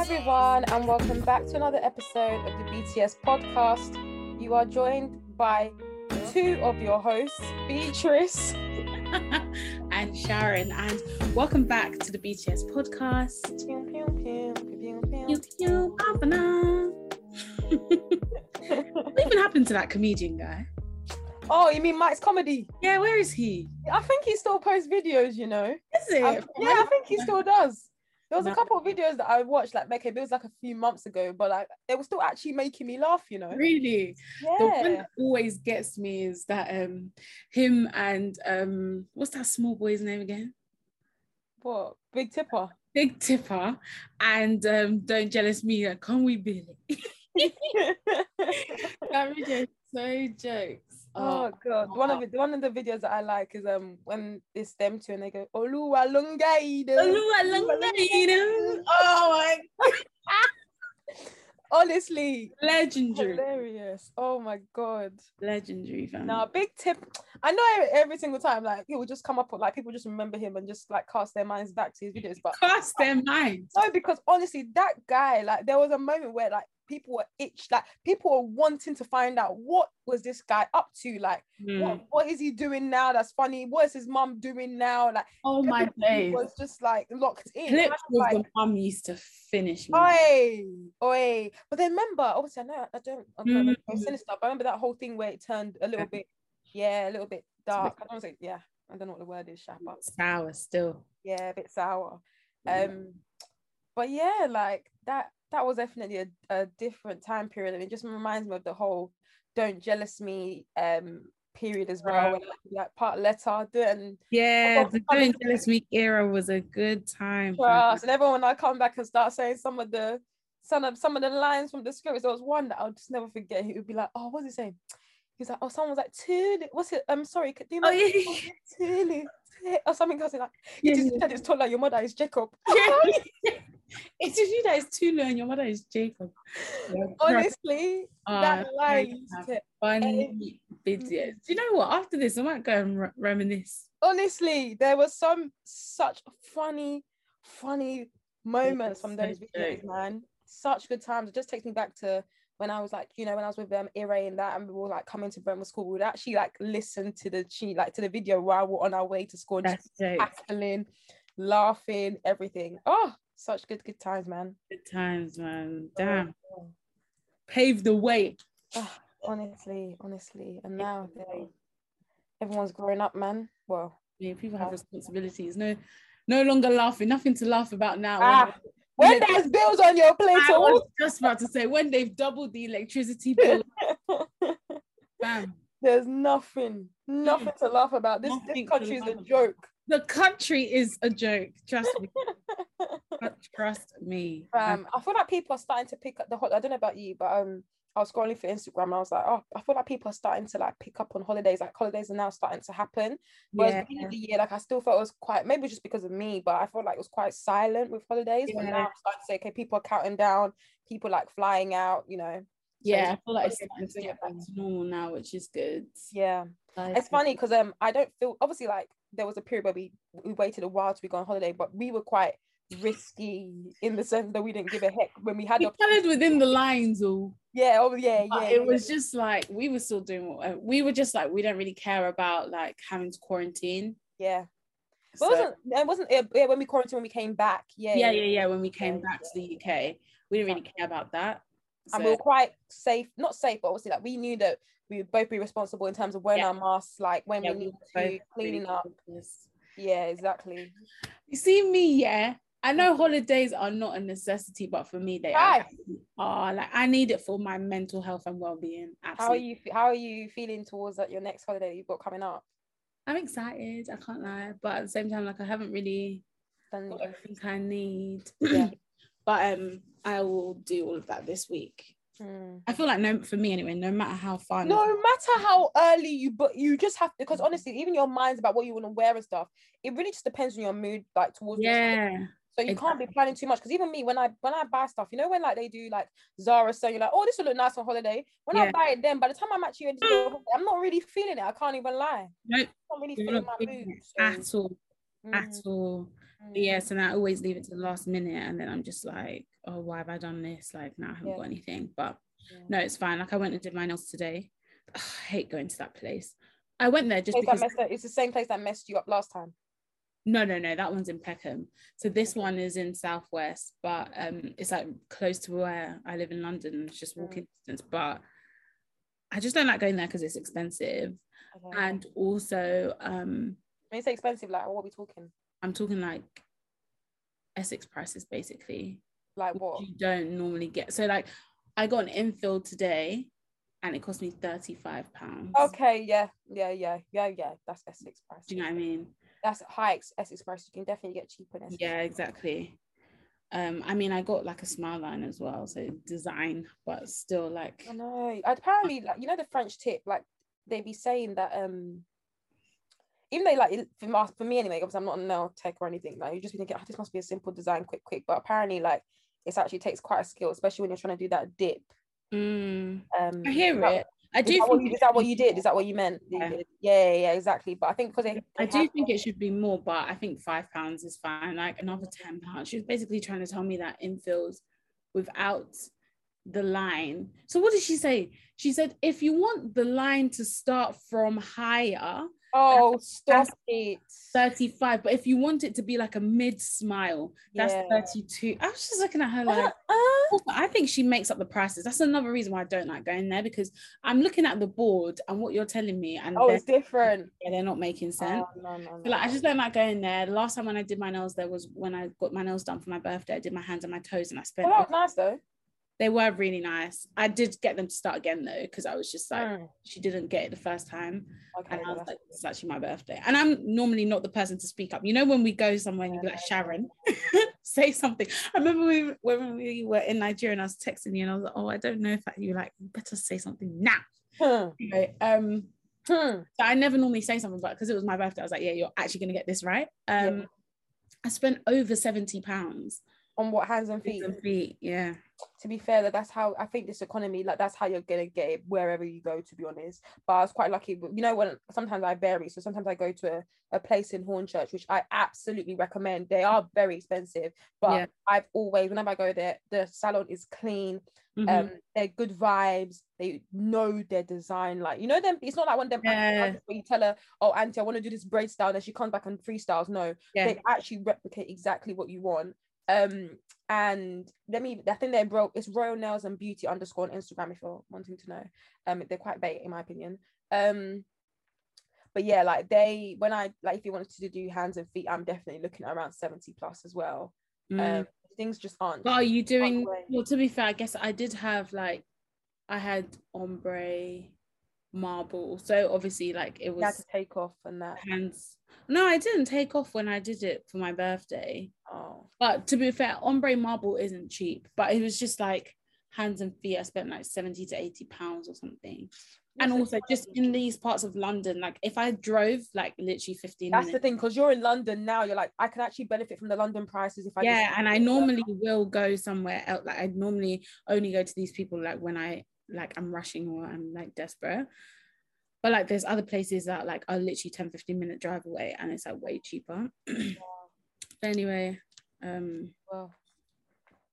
Hi everyone, and welcome back to another episode of the BTS podcast. You are joined by two of your hosts, Beatrice. and Sharon, and welcome back to the BTS podcast. Pew, pew, pew, what even happened to that comedian guy? Oh, you mean Mike's comedy? Yeah, where is he? I think he still posts videos, you know. Is it? I- yeah, I think he still does. There was a couple of videos that I watched, like okay, it was like a few months ago, but like they were still actually making me laugh, you know. Really? Yeah. The one that always gets me is that um him and um what's that small boy's name again? What? Big Tipper. Big Tipper and um Don't Jealous Me, like, can we Billy? that video is so jokes. Oh god, one of it, one of the videos that I like is um when it's them two and they go Oluwa Lungaido. Oh my Honestly, legendary. hilarious. Oh my god. Legendary fam. Now, big tip. I know every, every single time, like it will just come up with like people just remember him and just like cast their minds back to his videos. But cast their minds. no, because honestly, that guy, like there was a moment where like people were itched, like people were wanting to find out what was this guy up to, like Mm. what, what is he doing now? That's funny. What is his mum doing now? Like Oh my everybody days. was just like locked in. Clips I was like, the mum used to finish me. Oi, oi. But then remember, obviously, I know I don't, I'm not Mm. very sinister, but I remember that whole thing where it turned a little Yeah. bit, yeah, a little bit It's a bit- dark. I don't say, yeah, I don't know what the word is, Shapa. Sour still. Yeah, a bit sour. Yeah. Um, but yeah, like that, that was definitely a, a different time period, and it just reminds me of the whole "Don't jealous me" um period as well. When, like, part letter, and Yeah, the Don't Jealous Me era was a good time. fam. trust, and everyone I come back and start saying some of the some of some of the lines from the scripts, there was one that I'll just never forget. He would be like, "Oh, what's he saying?" He's like, "Oh, someone was like, Tuli, what's it? I'm um, sorry, could- do you Oh, know yeah. Tuli, Tuli," or something else like, Yeah, "You just yeah. said it's told like your mother is Jacob." it's just you that is Tulu and your mother is Jacob. Yeah. Honestly, Uh, that line used have to funny eh, videos. Mm. Do you know what? After this, I might go and re- reminisce. honestly, there was some such funny, funny moments from those videos, man. Such good times. It just takes me back to when I was like, you know, when I was with them, um, Ire and that, and we were like coming to Brentwood School, we would actually like listen to the she like to the video while we're on our way to school, and just cackling, laughing, everything. Oh, such good, good times, man. Good times, man. Damn. Paved the way. Oh, honestly, honestly, and now everyone's growing up, man. Well, Yeah, people have responsibilities. No, no longer laughing. Nothing to laugh about now. Ah, When- there's bills on your plate, I oh, was just about to say when they've doubled the electricity bill. Bam. There's nothing, nothing to laugh about. This, Nothing this country is a joke. The country is a joke. Trust me. Trust me. Um, I feel like people are starting to pick up the. hol- I don't know about you, but um, I was scrolling through Instagram and I was like, oh, I feel like people are starting to like pick up on holidays. Like holidays are now starting to happen. Whereas yeah. beginning of the year, like I still felt it was quite maybe just because of me, but I felt like it was quite silent with holidays. But now I'm starting to say, okay, people are counting down, people like flying out, you know. So yeah, I feel like it's starting to to get back to normal now, which is good. Yeah. Like, it's funny because um I don't feel obviously like there was a period where we we waited a while to be go on holiday, but we were quite risky in the sense that we didn't give a heck when we had We coloured within the lines all. yeah, oh yeah, But yeah. it yeah. was just like we were still doing what uh, we were just like we don't really care about like having to quarantine. yeah. So- But it wasn't it wasn't yeah, yeah, when we quarantined when we came back. Yeah, yeah, yeah, yeah. When we came Yeah, back to the UK, we didn't really care about that. And we were quite safe, not safe, but obviously like we knew that we would both be responsible in terms of wearing our masks, like when we need to really cleaning up. Yeah, exactly. You see me, yeah. I know holidays are not a necessity, but for me they Right. are. Like I need it for my mental health and well-being. How are you how are you feeling towards like, your next holiday you've got coming up? I'm excited. I can't lie, but at the same time, like I haven't really got everything I need. Yeah. but um, I will do all of that this week. Mm. I feel like no, for me anyway. No matter how far. no matter how early you but you just have to because honestly even your mind's about what you want to wear and stuff it really just depends on your mood like towards. Yeah. So you can't be planning too much because even me when i when i buy stuff you know when like they do like zara so you're like oh this will look nice on holiday when i buy it then by the time i'm actually ready to i'm not really feeling it i can't even lie Nope. i'm not really feeling not my mood so, at all. At mm, all. mm. Yes, and I always leave it to the last minute, and then I'm just like, oh, why have I done this? Like, now I haven't Yeah. got anything. But Yeah. no, it's fine. Like, I went and did my nails today. Ugh, I hate going to that place. I went there just that because. up- it's the same place that messed you up last time No, no, no. That one's in Peckham. So this one is in Southwest, but um, it's like close to where I live in London. It's just Mm. walking distance. But I just don't like going there because it's expensive, Okay. and also um, when you say expensive like what are we talking I'm talking like Essex prices basically. like what you don't normally get. So like I got an infill today and it cost me 35 pounds. okay yeah yeah yeah yeah yeah that's essex price Do you know what I mean? That's high ex- essex price you can definitely get cheaper in essex Yeah, exactly. Um, I mean I got like a smile line as well, so design, but still like I know. Apparently, like you know, the French tip, like they be saying that um, even though like for, my, for me anyway, because I'm not a nail tech or anything, like you just be thinking, oh, this must be a simple design, quick, quick. But apparently, like it actually takes quite a skill, especially when you're trying to do that dip. mm, Um, I hear it. I Is do that, what think you, it is that what you did? Is that what you meant? Yeah. Yeah, yeah, exactly. But I think because I do have- think it should be more, but I think five pounds is fine. Like another ten pounds. She was basically trying to tell me that infills without the line. So what did she say? She said if you want the line to start from higher, Oh, stop it! 35. But if you want it to be like a mid smile, that's Yeah. 32. I was just looking at her like Uh, also, I think she makes up the prices. That's another reason why I don't like going there because I'm looking at the board and what you're telling me, and oh, it's different. yeah, they're not making oh, sense. Oh, no, no, no. Like I just don't like going there. The last time when I did my nails, there was when I got my nails done for my birthday. I did my hands and my toes, and I spent. Oh, nice though. They were really nice. I did get them to start again though, because I was just like, Mm, she didn't get it the first time, okay, and I was like, it's actually my birthday. And I'm normally not the person to speak up. You know, when we go somewhere and you be like, Sharon, say something. I remember we, when we were in Nigeria and I was texting you, and I was like, oh, I don't know if that you like, you better say something now. Hmm, Anyway, um, hmm. so I never normally say something, but because it was my birthday, I was like, yeah, you're actually gonna get this right. Um, Yeah. I spent over 70 pounds On what hands and feet? on feet. Yeah. to be fair that that's how i think this economy like that's how you're gonna get it wherever you go to be honest but i was quite lucky you know when sometimes i vary so sometimes i go to a, a place in hornchurch which i absolutely recommend they are very expensive but Yeah. i've always whenever i go there the salon is clean Mhm. um they're good vibes they know their design like you know them it's not like one of them Yeah. where you tell her oh auntie i want to do this braid style and she comes back and freestyles no yeah. they actually replicate exactly what you want. Um, and let me, I think they're bro, it's Royal Nails and Beauty underscore on Instagram if you're wanting to know. Um, they're quite bait in my opinion. Um, but yeah, like they, when I like, if you wanted to do hands and feet, I'm definitely looking at around 70 plus as well. Mm. Um, things just aren't. but are you doing well to be fair, I guess I did have like I had ombre marble. So obviously like it you had was to take off and that. hands. No, I didn't take off when I did it for my birthday. Oh, But to be fair, ombre marble isn't cheap. But it was just like hands and feet. I spent like 70 to 80 pounds or something. And also just in these parts of London, like if I drove like literally 15 that's the thing because you're in London now. You're like, I can actually benefit from the London prices if I yeah, and I normally will go somewhere else. Like I normally only go to these people like when I like I'm rushing or I'm like desperate. But like there's other places that like are literally 10, 15 minute drive away and it's like way cheaper. But anyway, Um, Well,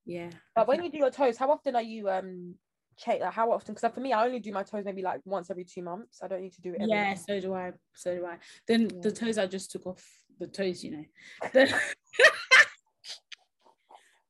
yeah. but when you do your toes, how often are you um check? Like how often? Because for me, I only do my toes maybe like once every two months. I don't need to do it. Every yeah, month. so do I. So do I. Then Yeah. the toes I just took off the toes, you know. The,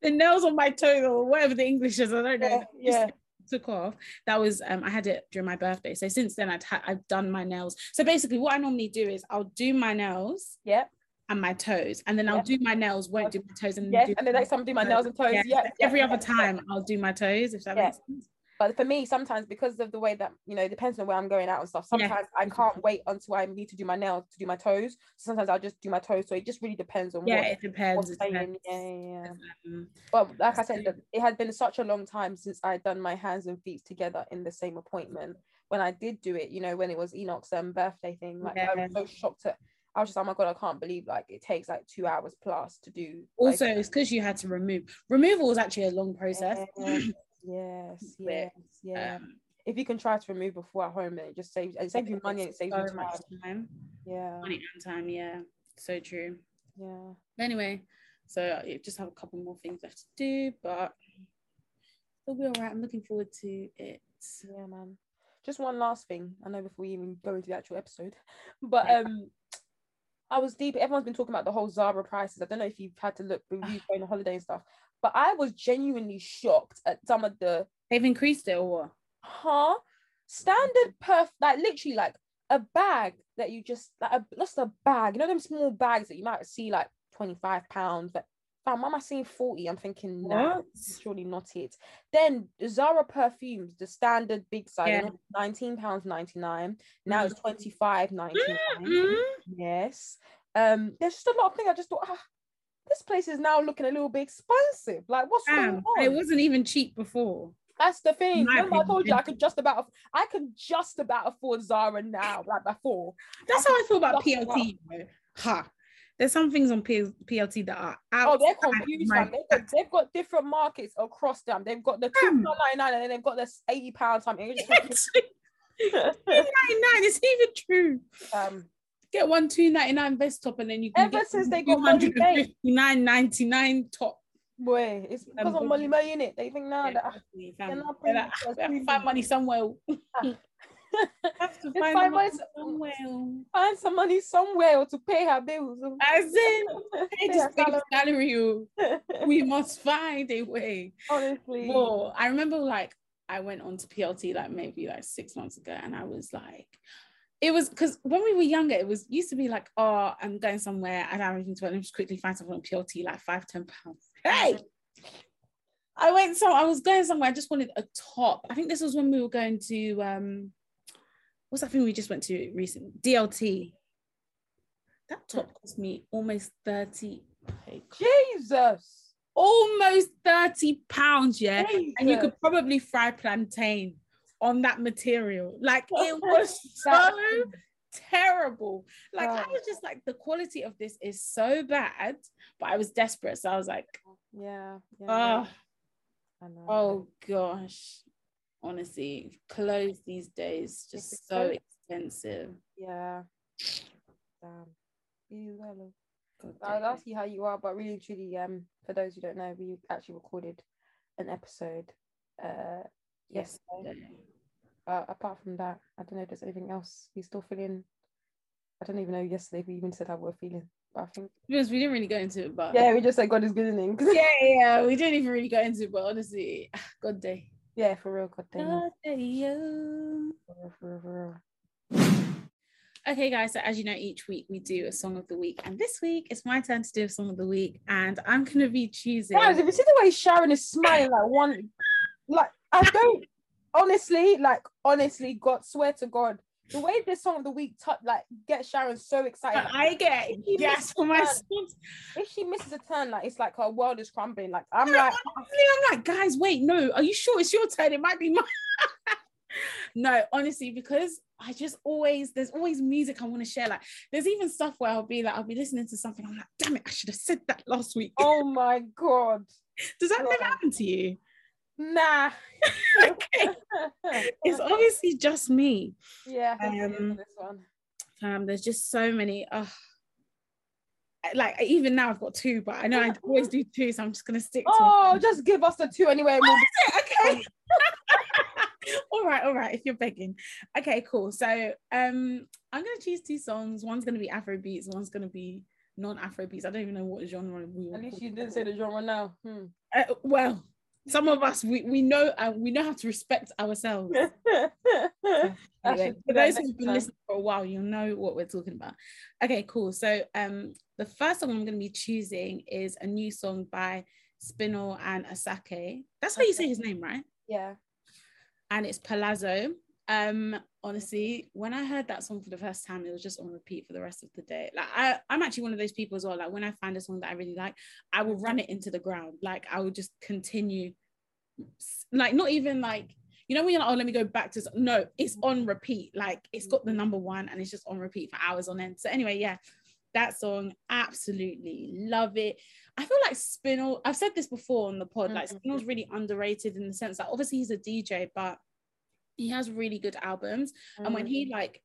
the nails on my toes or whatever the English is, I don't know. Yeah, yeah. Took off. That was um I had it during my birthday. So since then I'd ha- I've done my nails. So basically what I normally do is I'll do my nails Yep. and my toes, and then I'll do my nails, won't do my toes, and Yeah. And the next time I do my nails and toes. Yeah, yeah, Every yeah, other time I'll do my toes, if that makes sense. But for me, sometimes because of the way that you know, it depends on where I'm going out and stuff. Yeah. Sometimes I can't wait until I need to do my nails to do my toes. So Sometimes I'll just do my toes. So it just really depends on Yeah, what it depends. It depends. Yeah, yeah, yeah. Um, But like I said, it had been such a long time since I'd done my hands and feet together in the same appointment. When I did do it, you know, when it was Enoch's um, birthday thing, like I was Yeah. so shocked at. I was just, oh my god, I can't believe like it takes like two hours plus to do. like- also, it's because you had to remove. Removal was actually a long process. Yes, yes, yes, yeah. Um, if you can try to remove before at home, then it just saves it saves you money and it saves you so much time. time. Yeah, Money and time, yeah. So true. yeah. Anyway, so I just have a couple more things left to do, but it'll be all right. I'm looking forward to it. Yeah, man. Just one last thing. I know before we even go into the actual episode, but um, I was deep. Everyone's been talking about the whole Zara prices. I don't know if you've had to look reviews going on holiday and stuff, but I was genuinely shocked at some of the They've increased it or what? huh standard perf like literally like a bag that you just like a, just a bag. You know them small bags that you might see like twenty five pounds, but fam, am I seeing forty? I'm thinking nah, surely not it. Then Zara perfumes, the standard big size, Yeah. nineteen pounds ninety nine. Now it's twenty five ninety nine. Mm. Yes. Um, there's just a lot of things. I just thought, ah, this place is now looking a little bit expensive. Like, what's going on? it wasn't even cheap before. That's the thing. Remember, I told you I could just about, I could just about afford Zara now, like before. That's how I feel about. PLT. Ha. There's some things on P- PLT that are out. Oh, they're confused, man. They've got, they've got different markets across them. They've got the two ninety nine, and then they've got this eighty pound something. It's Two ninety nine. It's even true. um, Get one two ninety nine vest top, and then you can Ever get since they got hundred and fifty nine ninety nine top. boy, it's because Um, of Molly-Mae in it. They think now Yeah, that definitely, fam. they're not like, "Ah, have to find money somewhere. have to find find money somewhere. find some money somewhere to pay her bills. As in, Pay this big salary. salary. oh. We must find a way. Honestly, Well, I remember like I went on to PLT like maybe like six months ago, and I was like, it was because when we were younger, it was used to be like, oh, I'm going somewhere, I don't have anything to wear, let me just quickly find something on PLT, like five, ten pounds. Hey, I went so I was going somewhere, I just wanted a top. I think this was when we were going to um what's that thing we just went to recently? DLT. That top cost me almost 30 Jesus. almost 30 pounds, yeah. And you could probably fry plantain on that material. Like it was so terrible. Like I Oh. was just like, the quality of this is so bad, but I was desperate. So I was like, Yeah. yeah, oh, oh gosh. Honestly, clothes these days It's just so expensive. Yeah. Damn. You well. God I'll damn. ask you how you are, but really, truly, um, for those who don't know, we actually recorded an episode, uh, yesterday. Yesterday. But apart from that, I don't know if there's anything else. You still feeling? I don't even know yesterday we even said how we're feeling, but I think Because we didn't really go into it, but yeah, we just said God is good in yeah, yeah, we didn't even really go into it, but honestly, God day. yeah, for real, God damn. God day, yo. For real, for real, for real. Okay, guys, so as you know, each week we do a song of the week, and this week it's my turn to do a song of the week, and I'm gonna be choosing. Guys, if you see the way Sharon is smiling, like one, like I don't honestly, like honestly, God, swear to God, the way this song of the week touch, like get Sharon so excited. I get If you gas miss for my turn. If she misses a turn, like it's like her world is crumbling. Like I'm like, Honestly, I'm like, guys, wait, no, are you sure it's your turn? It might be mine. no, honestly, because I just always there's always music I want to share. Like, there's even stuff where I'll be like, I'll be listening to something. I'm like, damn it, I should have said that last week. oh my God, Does that never happen to you? Nah. Okay. It's obviously just me. yeah, it is Um, this one. Um, there's just so many. Uh, like even now I've got two, but I know I always do two, so I'm just gonna stick to Oh, it. just give us the two anyway. and we'll be- okay. all right, all right. If you're begging, okay, cool. So um, I'm gonna choose two songs. One's gonna be Afro beats. One's gonna be non-Afro beats. I don't even know what genre we. At least you didn't say the genre now. Hmm. Uh, well, some of us we, we know uh, we know how to respect ourselves. Anyway, for those who've been listening for a while, you'll know what we're talking about. Okay, cool. So um the first song I'm gonna be choosing is a new song by Spinall and Asake. That's how you say his name, right? Yeah. And it's Palazzo. Um, honestly, when I heard that song for the first time, it was just on repeat for the rest of the day. Like I, I'm actually one of those people as well. Like when I find a song that I really like, I will run it into the ground. Like I will just continue, like not even like you know when you're like, oh, let me go back to no, it's on repeat. Like it's got the number one and it's just on repeat for hours on end. So anyway, yeah, that song, absolutely love it. I feel like Spinall, I've said this before on the pod, like. Spinall's really underrated in the sense that obviously he's a DJ, but he has really good albums. And when Mm. he like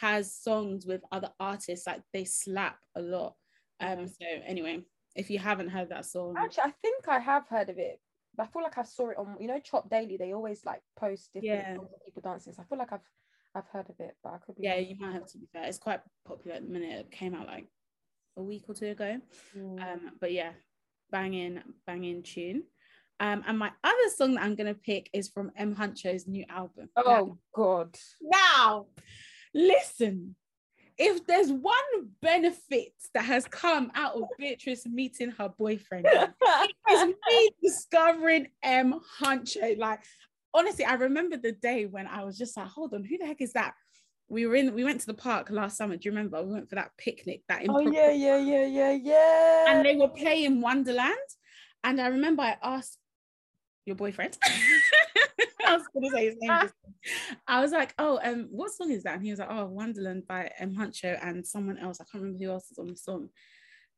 has songs with other artists, like they slap a lot. Um, so anyway, if you haven't heard that song, Actually, I think I have heard of it, but I feel like I saw it on you know Chop Daily. They always like post different Yeah. people dancing. So I feel like I've I've heard of it, but I could be. yeah, wrong. you might have to be fair. It's quite popular at the minute. It came out like a week or two ago. Mm. Um, but yeah, banging, banging tune. Um, and my other song that I'm gonna pick is from M Huncho's new album. oh God. Now, listen, if there's one benefit that has come out of Beatrice meeting her boyfriend, it's me discovering M Huncho. Like, honestly, I remember the day when I was just like, hold on, who the heck is that? We were in, we went to the park last summer. Do you remember? We went for that picnic, that oh yeah, yeah, yeah, yeah, yeah. and they were playing Wonderland. And I remember I asked your boyfriend. I was gonna say his name. I was like, "Oh, um, what song is that?" And he was like, "Oh, Wonderland by M Huncho and someone else. I can't remember who else is on the song."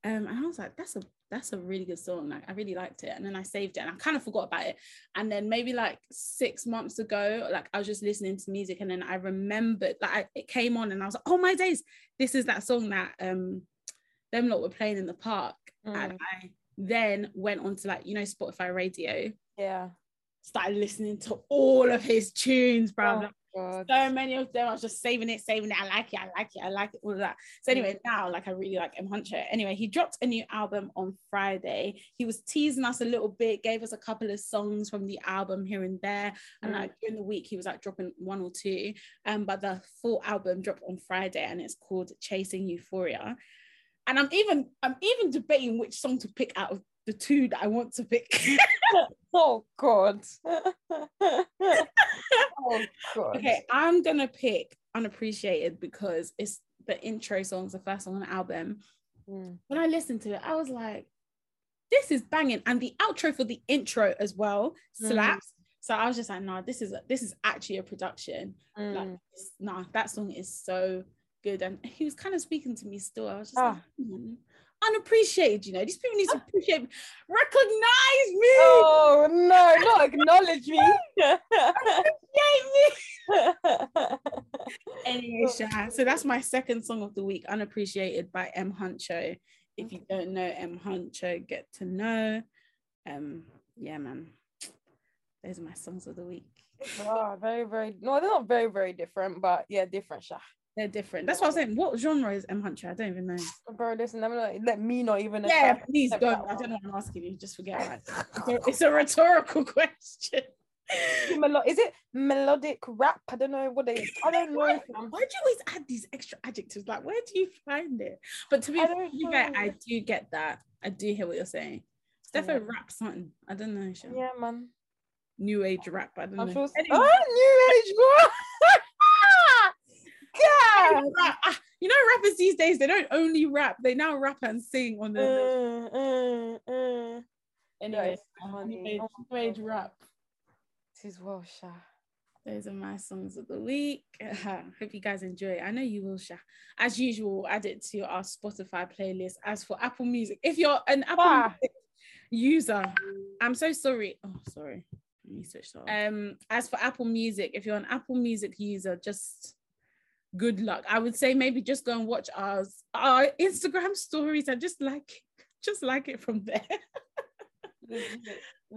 Um, and I was like, "That's a that's a really good song. Like, I really liked it." And then I saved it, and I kind of forgot about it. And then maybe like six months ago, like I was just listening to music, and then I remembered, like I, it came on, and I was like, "Oh my days, this is that song that um them lot were playing in the park." And Mm. I then went on to like you know Spotify Radio, yeah. started listening to all of his tunes, bro. Oh, so many of them. I was just saving it, saving it. I like it, I like it, I like it, all of that. So Mm. anyway, now like I really like M Huncho. Anyway, he dropped a new album on Friday. He was teasing us a little bit, gave us a couple of songs from the album here and there. And Mm. like during the week, he was like dropping one or two. Um, but the full album dropped on Friday and it's called Chasing Euphoria. And I'm even I'm even debating which song to pick out of the two that I want to pick. Oh God. oh God. Okay, I'm gonna pick unappreciated because it's the intro song's the first song on the album. Mm. When I listened to it, I was like, this is banging. And the outro for the intro as well Mm. slaps. So I was just like, no, this is this is actually a production. Like, Mm. it's- nah, that song is so good. And he was kind of speaking to me still. I was just Ah. like, "Hmm, unappreciated, you know. These people need to appreciate me, recognize me, Oh no, not acknowledge me. appreciate me. Anyway, Sha, so that's my second song of the week, Unappreciated by M. Huncho. If you don't know M. Huncho, get to know. Um, yeah, man. Those are my songs of the week. oh, very, very no, they're not very, very different, but yeah, different, Sha. They're different. That's what I was saying. What genre is M. Huncho? I don't even know. Bro, listen, I'm not, let me not even Yeah, attempt- please attempt go. I don't know what I'm asking you. Just forget it. It's a rhetorical question. Melo- is it melodic rap? I don't know what they. I don't know. Why, why do you always add these extra adjectives? Like, where do you find it? But to be, I to don't fair. I do get that. I do hear what you're saying. Stefan Yeah. rap something. I don't know. Sha. Yeah, man. New age rap. I don't I'm know. sure. Anyway, Oh, new age girl. Ah, you know, rappers these days they don't only rap; they now rap and sing on the. Uh, uh, uh. anyway, new age, my new rap. It is well, Sha. Those are my songs of the week. Hope you guys enjoy it. I know you will, Sha. As usual, add it to our Spotify playlist. As for Apple Music, if you're an Apple Ah. Music user, I'm so sorry. Oh, sorry. Let me switch that. off. Um, as for Apple Music, if you're an Apple Music user, just good luck. I would say maybe just go and watch ours, our Instagram stories and just like just like it from there.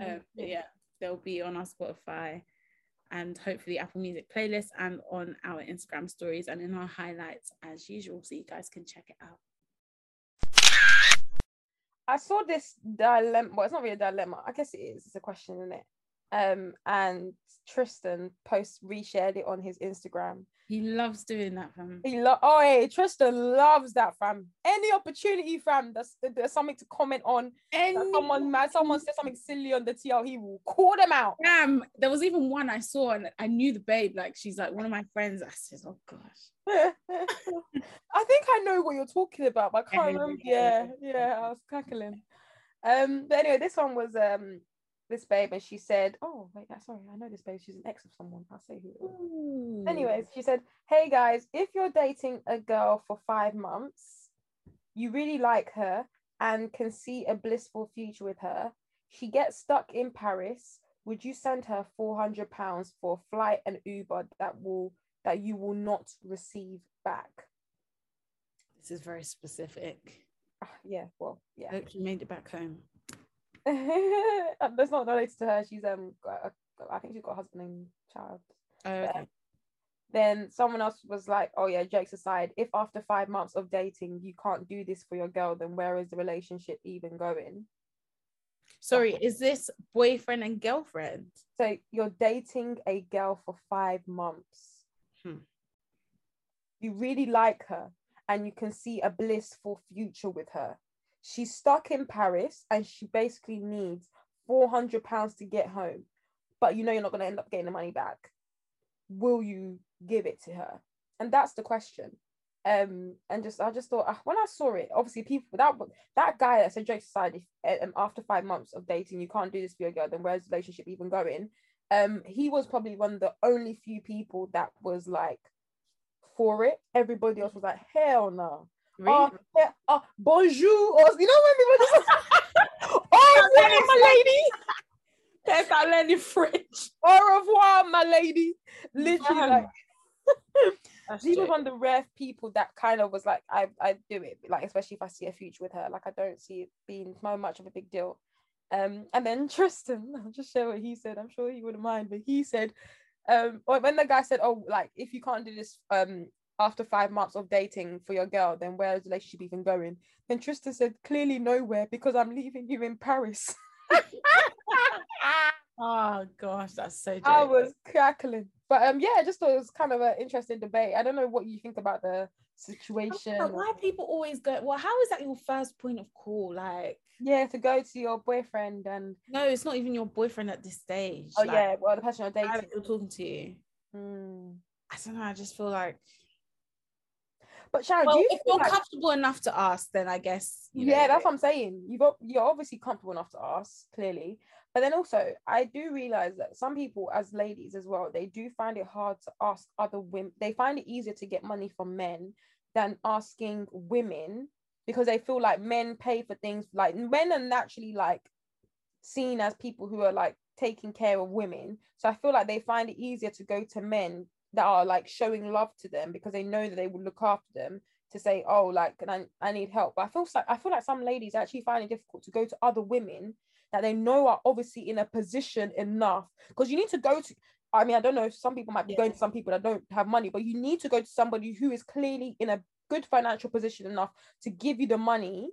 um, yeah, they'll be on our Spotify and hopefully Apple Music playlist and on our Instagram stories and in our highlights as usual. So you guys can check it out. I saw this dilemma. Well, it's not really a dilemma. I guess it is. It's a question, isn't it? Um, and Tristan post reshared it on his Instagram. He loves doing that, fam. He lo- oh hey, Tristan loves that, fam. Any opportunity, fam, that's there's something to comment on. Any... Someone mad, someone said something silly on the TL, he will call them out. Damn, there was even one I saw and I knew the babe, like she's like one of my friends. I said, oh gosh. I think I know what you're talking about, but I can't remember. Yeah, yeah, I was cackling. Um, but anyway, this one was um this babe and she said, Oh, wait, sorry, I know this babe. She's an ex of someone. I'll say who it was. Anyways, she said, Hey guys, if you're dating a girl for five months, you really like her and can see a blissful future with her, she gets stuck in Paris. Would you send her 400 pounds for flight and Uber that will that you will not receive back? This is very specific. Uh, yeah, well, yeah. Hope she made it back home. That's not related to her. She's um, got a, I think she's got a husband and child. Oh, okay. then someone else was like, "Oh yeah, jokes aside, if after five months of dating you can't do this for your girl, then where is the relationship even going?" Sorry, is this boyfriend and girlfriend? So you're dating a girl for five months. Hmm. You really like her, and you can see a blissful future with her she's stuck in Paris and she basically needs 400 pounds to get home. But you know you're not going to end up getting the money back. Will you give it to her? And that's the question. Um, and just I just thought uh, when I saw it, obviously people that that guy that said Drake society um, after five months of dating, you can't do this for your girl. Then where's the relationship even going? Um, he was probably one of the only few people that was like for it. Everybody else was like, hell no. Uh, yeah, uh, bonjour. Or, you know when people just, oh, revoir, my lady. That's not learning French. Au revoir, my lady. Literally, like, he was one of the rare people that kind of was like, I, I do it, like, especially if I see a future with her. Like, I don't see it being so much of a big deal. Um, and then Tristan, I'll just share what he said. I'm sure he wouldn't mind, but he said, um, when the guy said, "Oh, like if you can't do this um after five months of dating for your girl, then where's the relationship even going? Then Tristan said, clearly nowhere because I'm leaving you in Paris. oh gosh, that's so. I was cackling, but um, yeah, I just thought it was kind of an interesting debate. I don't know what you think about the situation. Why people always go? Well, how is that your first point of call? Like, yeah, to go to your boyfriend and no, it's not even your boyfriend at this stage. Oh like, yeah, well, the person you're dating, you're talking to you. Mm. I don't know. I just feel like but Sharon, well, do you if you're like... comfortable enough to ask, then I guess you know, yeah, that's what I'm saying. You've got you're obviously comfortable enough to ask, clearly. But then also, I do realize that some people, as ladies as well, they do find it hard to ask other women. They find it easier to get money from men than asking women because they feel like men pay for things. Like men are naturally like seen as people who are like taking care of women. So I feel like they find it easier to go to men that are like showing love to them because they know that they will look after them to say oh like and I, I need help but i feel like i feel like some ladies actually find it difficult to go to other women that they know are obviously in a position enough because you need to go to i mean i don't know if some people might be yeah. going to some people that don't have money but you need to go to somebody who is clearly in a good financial position enough to give you the money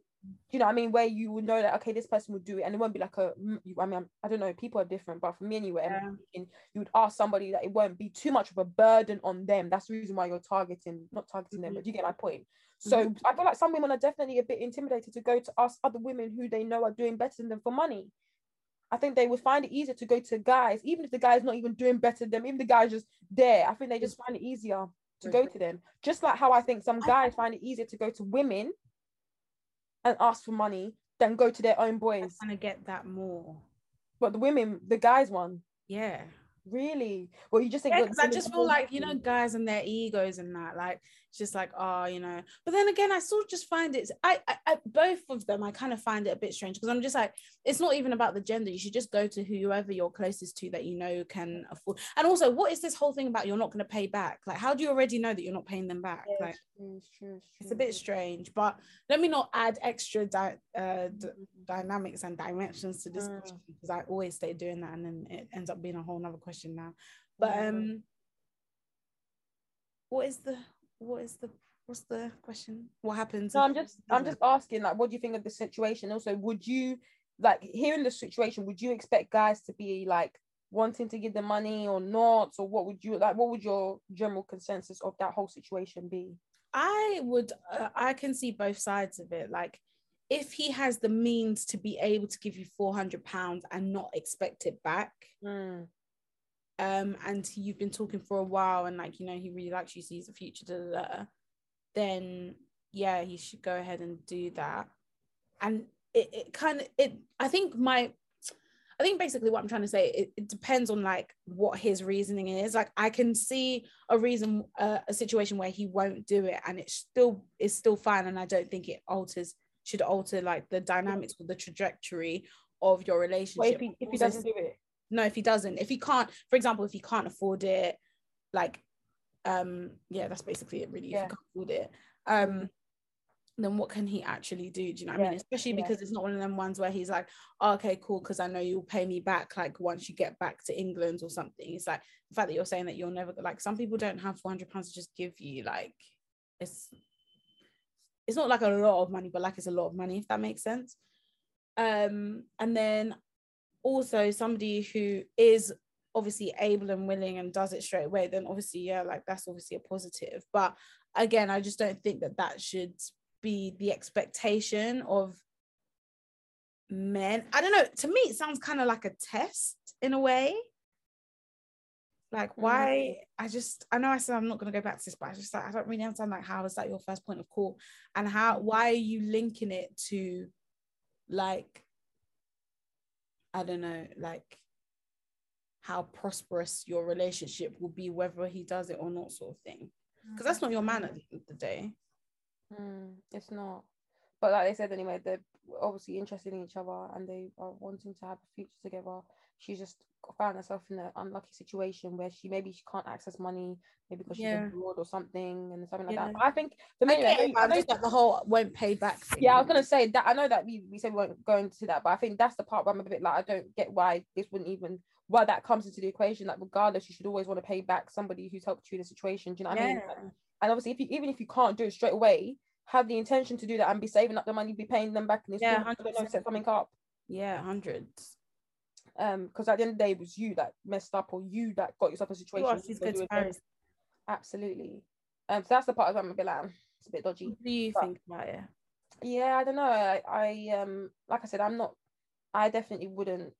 you know I mean? Where you would know that okay this person would do it and it won't be like a I mean I don't know people are different but for me anyway yeah. you would ask somebody that it won't be too much of a burden on them. That's the reason why you're targeting not targeting mm-hmm. them but you get my point. So mm-hmm. I feel like some women are definitely a bit intimidated to go to ask other women who they know are doing better than them for money. I think they would find it easier to go to guys even if the guy's not even doing better than them even the guy's just there I think they just find it easier to go to them. Just like how I think some guys find it easier to go to women and ask for money than go to their own boys. I get that more. But the women, the guys one. Yeah. Really? Well, you just think yeah, I just feel like you know, guys and their egos and that. Like, just like, oh, you know. But then again, I sort of just find it. I, I, I both of them, I kind of find it a bit strange because I'm just like, it's not even about the gender. You should just go to whoever you're closest to that you know can afford. And also, what is this whole thing about? You're not going to pay back. Like, how do you already know that you're not paying them back? Yeah, like, it's true, it's true, it's it's a bit strange. But let me not add extra di- uh, d- Mm-hmm. dynamics and dimensions to this Mm. because I always stay doing that, and then it ends up being a whole nother question now. But um, what is the what is the what's the question? What happens? No, I'm just I'm just asking, like, what do you think of the situation? Also, would you like hearing the situation, would you expect guys to be like wanting to give the money or not? Or what would you like what would your general consensus of that whole situation be? I would uh, I can see both sides of it. Like if he has the means to be able to give you 400 pounds and not expect it back Mm, um and you've been talking for a while and like you know he really likes you sees a future da, da, da, then yeah he should go ahead and do that. And it, it kind of it i think my i think basically what i'm trying to say it, it depends on like what his reasoning is. Like i can see a reason uh, a situation where he won't do it and it still is still fine. And i don't think it alters should alter like the dynamics or the trajectory of your relationship what if he if he doesn't do it? No if he doesn't. If he can't for example if he can't afford it like um yeah that's basically it really. If he can't afford it um then what can he actually do? Do you know what i mean? Yeah, especially yeah. because it's not one of them ones where he's like oh, okay cool because i know you'll pay me back like once you get back to england or something. It's like the fact that you're saying that you'll never like some people don't have 400 pounds to just give you like it's it's not like a lot of money but like it's a lot of money if that makes sense. Um and then also somebody who is obviously able and willing and does it straight away then obviously yeah like that's obviously a positive. But again i just don't think that that should be the expectation of men. I don't know to me it sounds kind of like a test in a way. Like mm-hmm. why i just i know i said i'm not going to go back to this but i just like i don't really understand like how is that your first point of call? And how why are you linking it to like I don't know, like how prosperous your relationship will be, whether he does it or not, sort of thing. Because that's not your man at the end of the day. Mm, it's not. But like they said anyway, they're obviously interested in each other and they are wanting to have a future together. She's just found herself in an unlucky situation where she maybe she can't access money, maybe because she's Yeah. abroad or something and something like Yeah. that. But I think for I me, get I it, but I'm know- just like the whole won't pay back thing. yeah, I was gonna say that I know that we, we said we weren't going to that, but I think that's the part where I'm a bit like I don't get why this wouldn't even why that comes into the equation. Like regardless, you should always want to pay back somebody who's helped you in a situation. Do you know what I mean? And obviously, if you even if you can't do it straight away, have the intention to do that and be saving up the money, be paying them back, and it's Yeah, yeah, don't know, 100%. set something up. Yeah, hundreds. Um, because at the end of the day, it was you that messed up or you that got yourself in a situation. to good it. Absolutely. Um, so that's the part I'm a bit like, "Mm, it's a bit dodgy. What do you But- think about it? yeah i don't know I, I um like i said i'm not i definitely wouldn't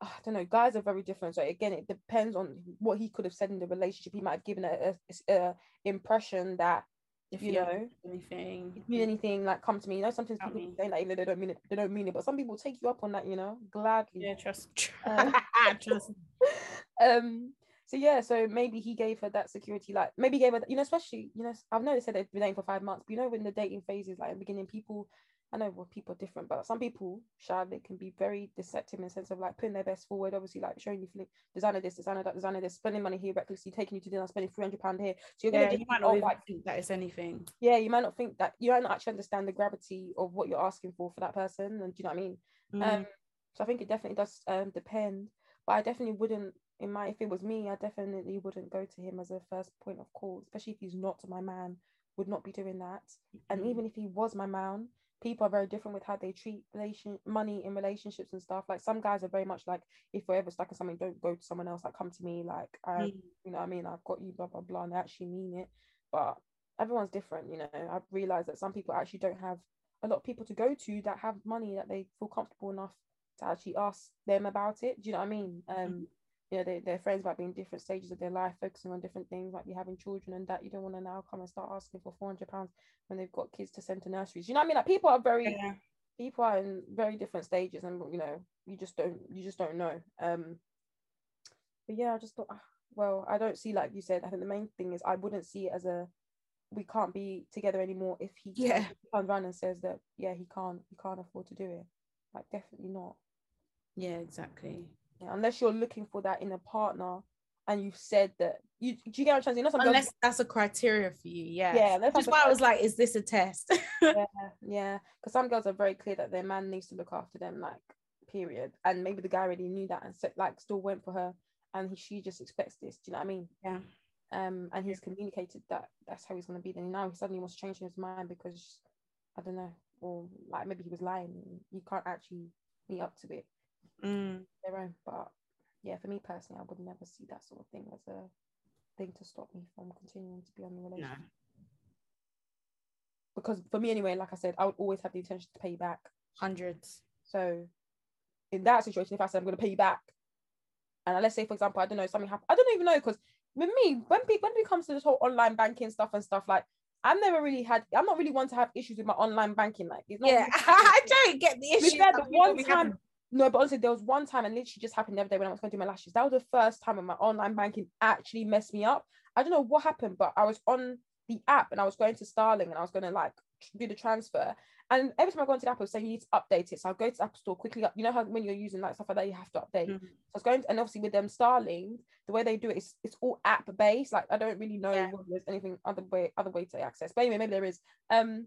I don't know. Guys are very different. So again, it depends on what he could have said in the relationship. He might have given a, a, a impression that If you you know, anything, if you anything, like come to me. You know, sometimes people me. say that even they don't mean it, they don't mean it. But some people take you up on that. You know, gladly. yeah, trust, Uh, trust. um. So yeah. So maybe he gave her that security. Like maybe gave her. You know, especially you know, I've noticed that they've been dating for five months. But you know, when the dating phase is like in the beginning, people. I know people are different, but some people, shy, they can be very deceptive in the sense of like putting their best forward, obviously like showing you feeling designer this, designer that, designer this, spending money here recklessly, taking you to dinner, spending three hundred pound here. So you're Yeah, just you might not oh, like think that it's anything. yeah, you might not think that you might not actually understand the gravity of what you're asking for for that person, and do you know what I mean? Mm. Um, so I think it definitely does um depend, but I definitely wouldn't. In my, if it was me, I definitely wouldn't go to him as a first point of call, especially if he's not my man. Would not be doing that. And Mhm. even if he was my man, people are very different with how they treat relation money in relationships and stuff. Like some guys are very much like, if we're ever stuck in something, don't go to someone else. Like come to me. Like I, Mm. you know, what I mean, I've got you, blah blah blah, and they actually mean it. But everyone's different, you know. I've realized that some people actually don't have a lot of people to go to that have money that they feel comfortable enough to actually ask them about it. Do you know what I mean? Um, you know, they, their friends might be in different stages of their life, focusing on different things, might be having children and that. You don't want to now come and start asking for four hundred pounds when they've got kids to send to nurseries. You know what I mean? Like people are very Yeah. people are in very different stages, and you know, you just don't you just don't know. Um, but yeah, I just thought, ah, well, I don't see like you said. I think the main thing is I wouldn't see it as a we can't be together anymore if he Yeah. turns around and says that yeah he can't he can't afford to do it like definitely not Yeah, exactly. Yeah, unless you're looking for that in a partner and you've said that you do you get what I'm trying to say? You know some girls- Unless that's a criteria for you, yeah. yeah unless Which is that's why I was like, is this a test? yeah yeah because some girls are very clear that their man needs to look after them like period and maybe the guy already knew that and so, like still went for her and he, she just expects this do you know what I mean yeah. um and he's communicated that that's how he's going to be then now he suddenly wants to change his mind because I don't know or like maybe he was lying you can't actually meet up to it Mm. their own but yeah for me personally I would never see that sort of thing as a thing to stop me from continuing to be on the No. relationship because for me anyway like I said I would always have the intention to pay you back Hundreds. so in that situation if I said I'm going to pay you back and let's say for example I don't know something happened I don't even know because with me when people when it comes to this whole online banking stuff and stuff like I've never really had I'm not really one to have issues with my online banking like it's not Yeah, I don't get the issue. fair, the one time, no, but honestly, there was one time, and literally just happened the other day when I was going to do my lashes. That was the first time when my online banking actually messed me up. I don't know what happened, but I was on the app and I was going to Starling and I was going to like do the transfer. And every time I go into the app, it was saying you need to update it. So I'll go to the App Store quickly. Up, you know how when you're using like stuff like that, you have to update. Mhm. So I was going, and obviously with them Starling, the way they do it is it's all app based. Like I don't really know Yeah. whether there's anything other way other way to access. But anyway, maybe there is. Um,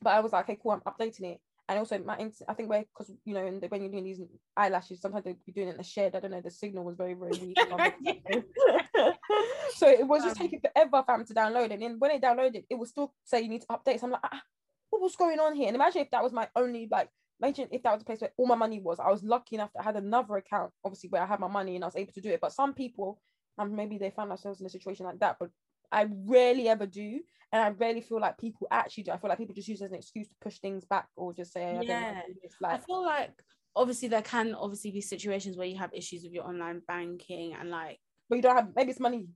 but I was like, okay, cool, I'm updating it. And also my I think where because you know in the, when you're doing these eyelashes, sometimes they'll be doing it in the shed. I don't know. The signal was very very weak. so it was just Um, taking forever for them to download. And then when it downloaded, it would still say you need to update. So I'm like, ah, what was going on here? And imagine if that was my only like. Imagine if that was the place where all my money was. I was lucky enough that I had another account, obviously where I had my money and I was able to do it. But some people, and maybe they found themselves in a situation like that. But I rarely ever do, and I rarely feel like people actually do. I feel like people just use it as an excuse to push things back or just say, I how to. I feel like obviously there can obviously be situations where you have issues with your online banking and like but you don't have. Maybe it's money.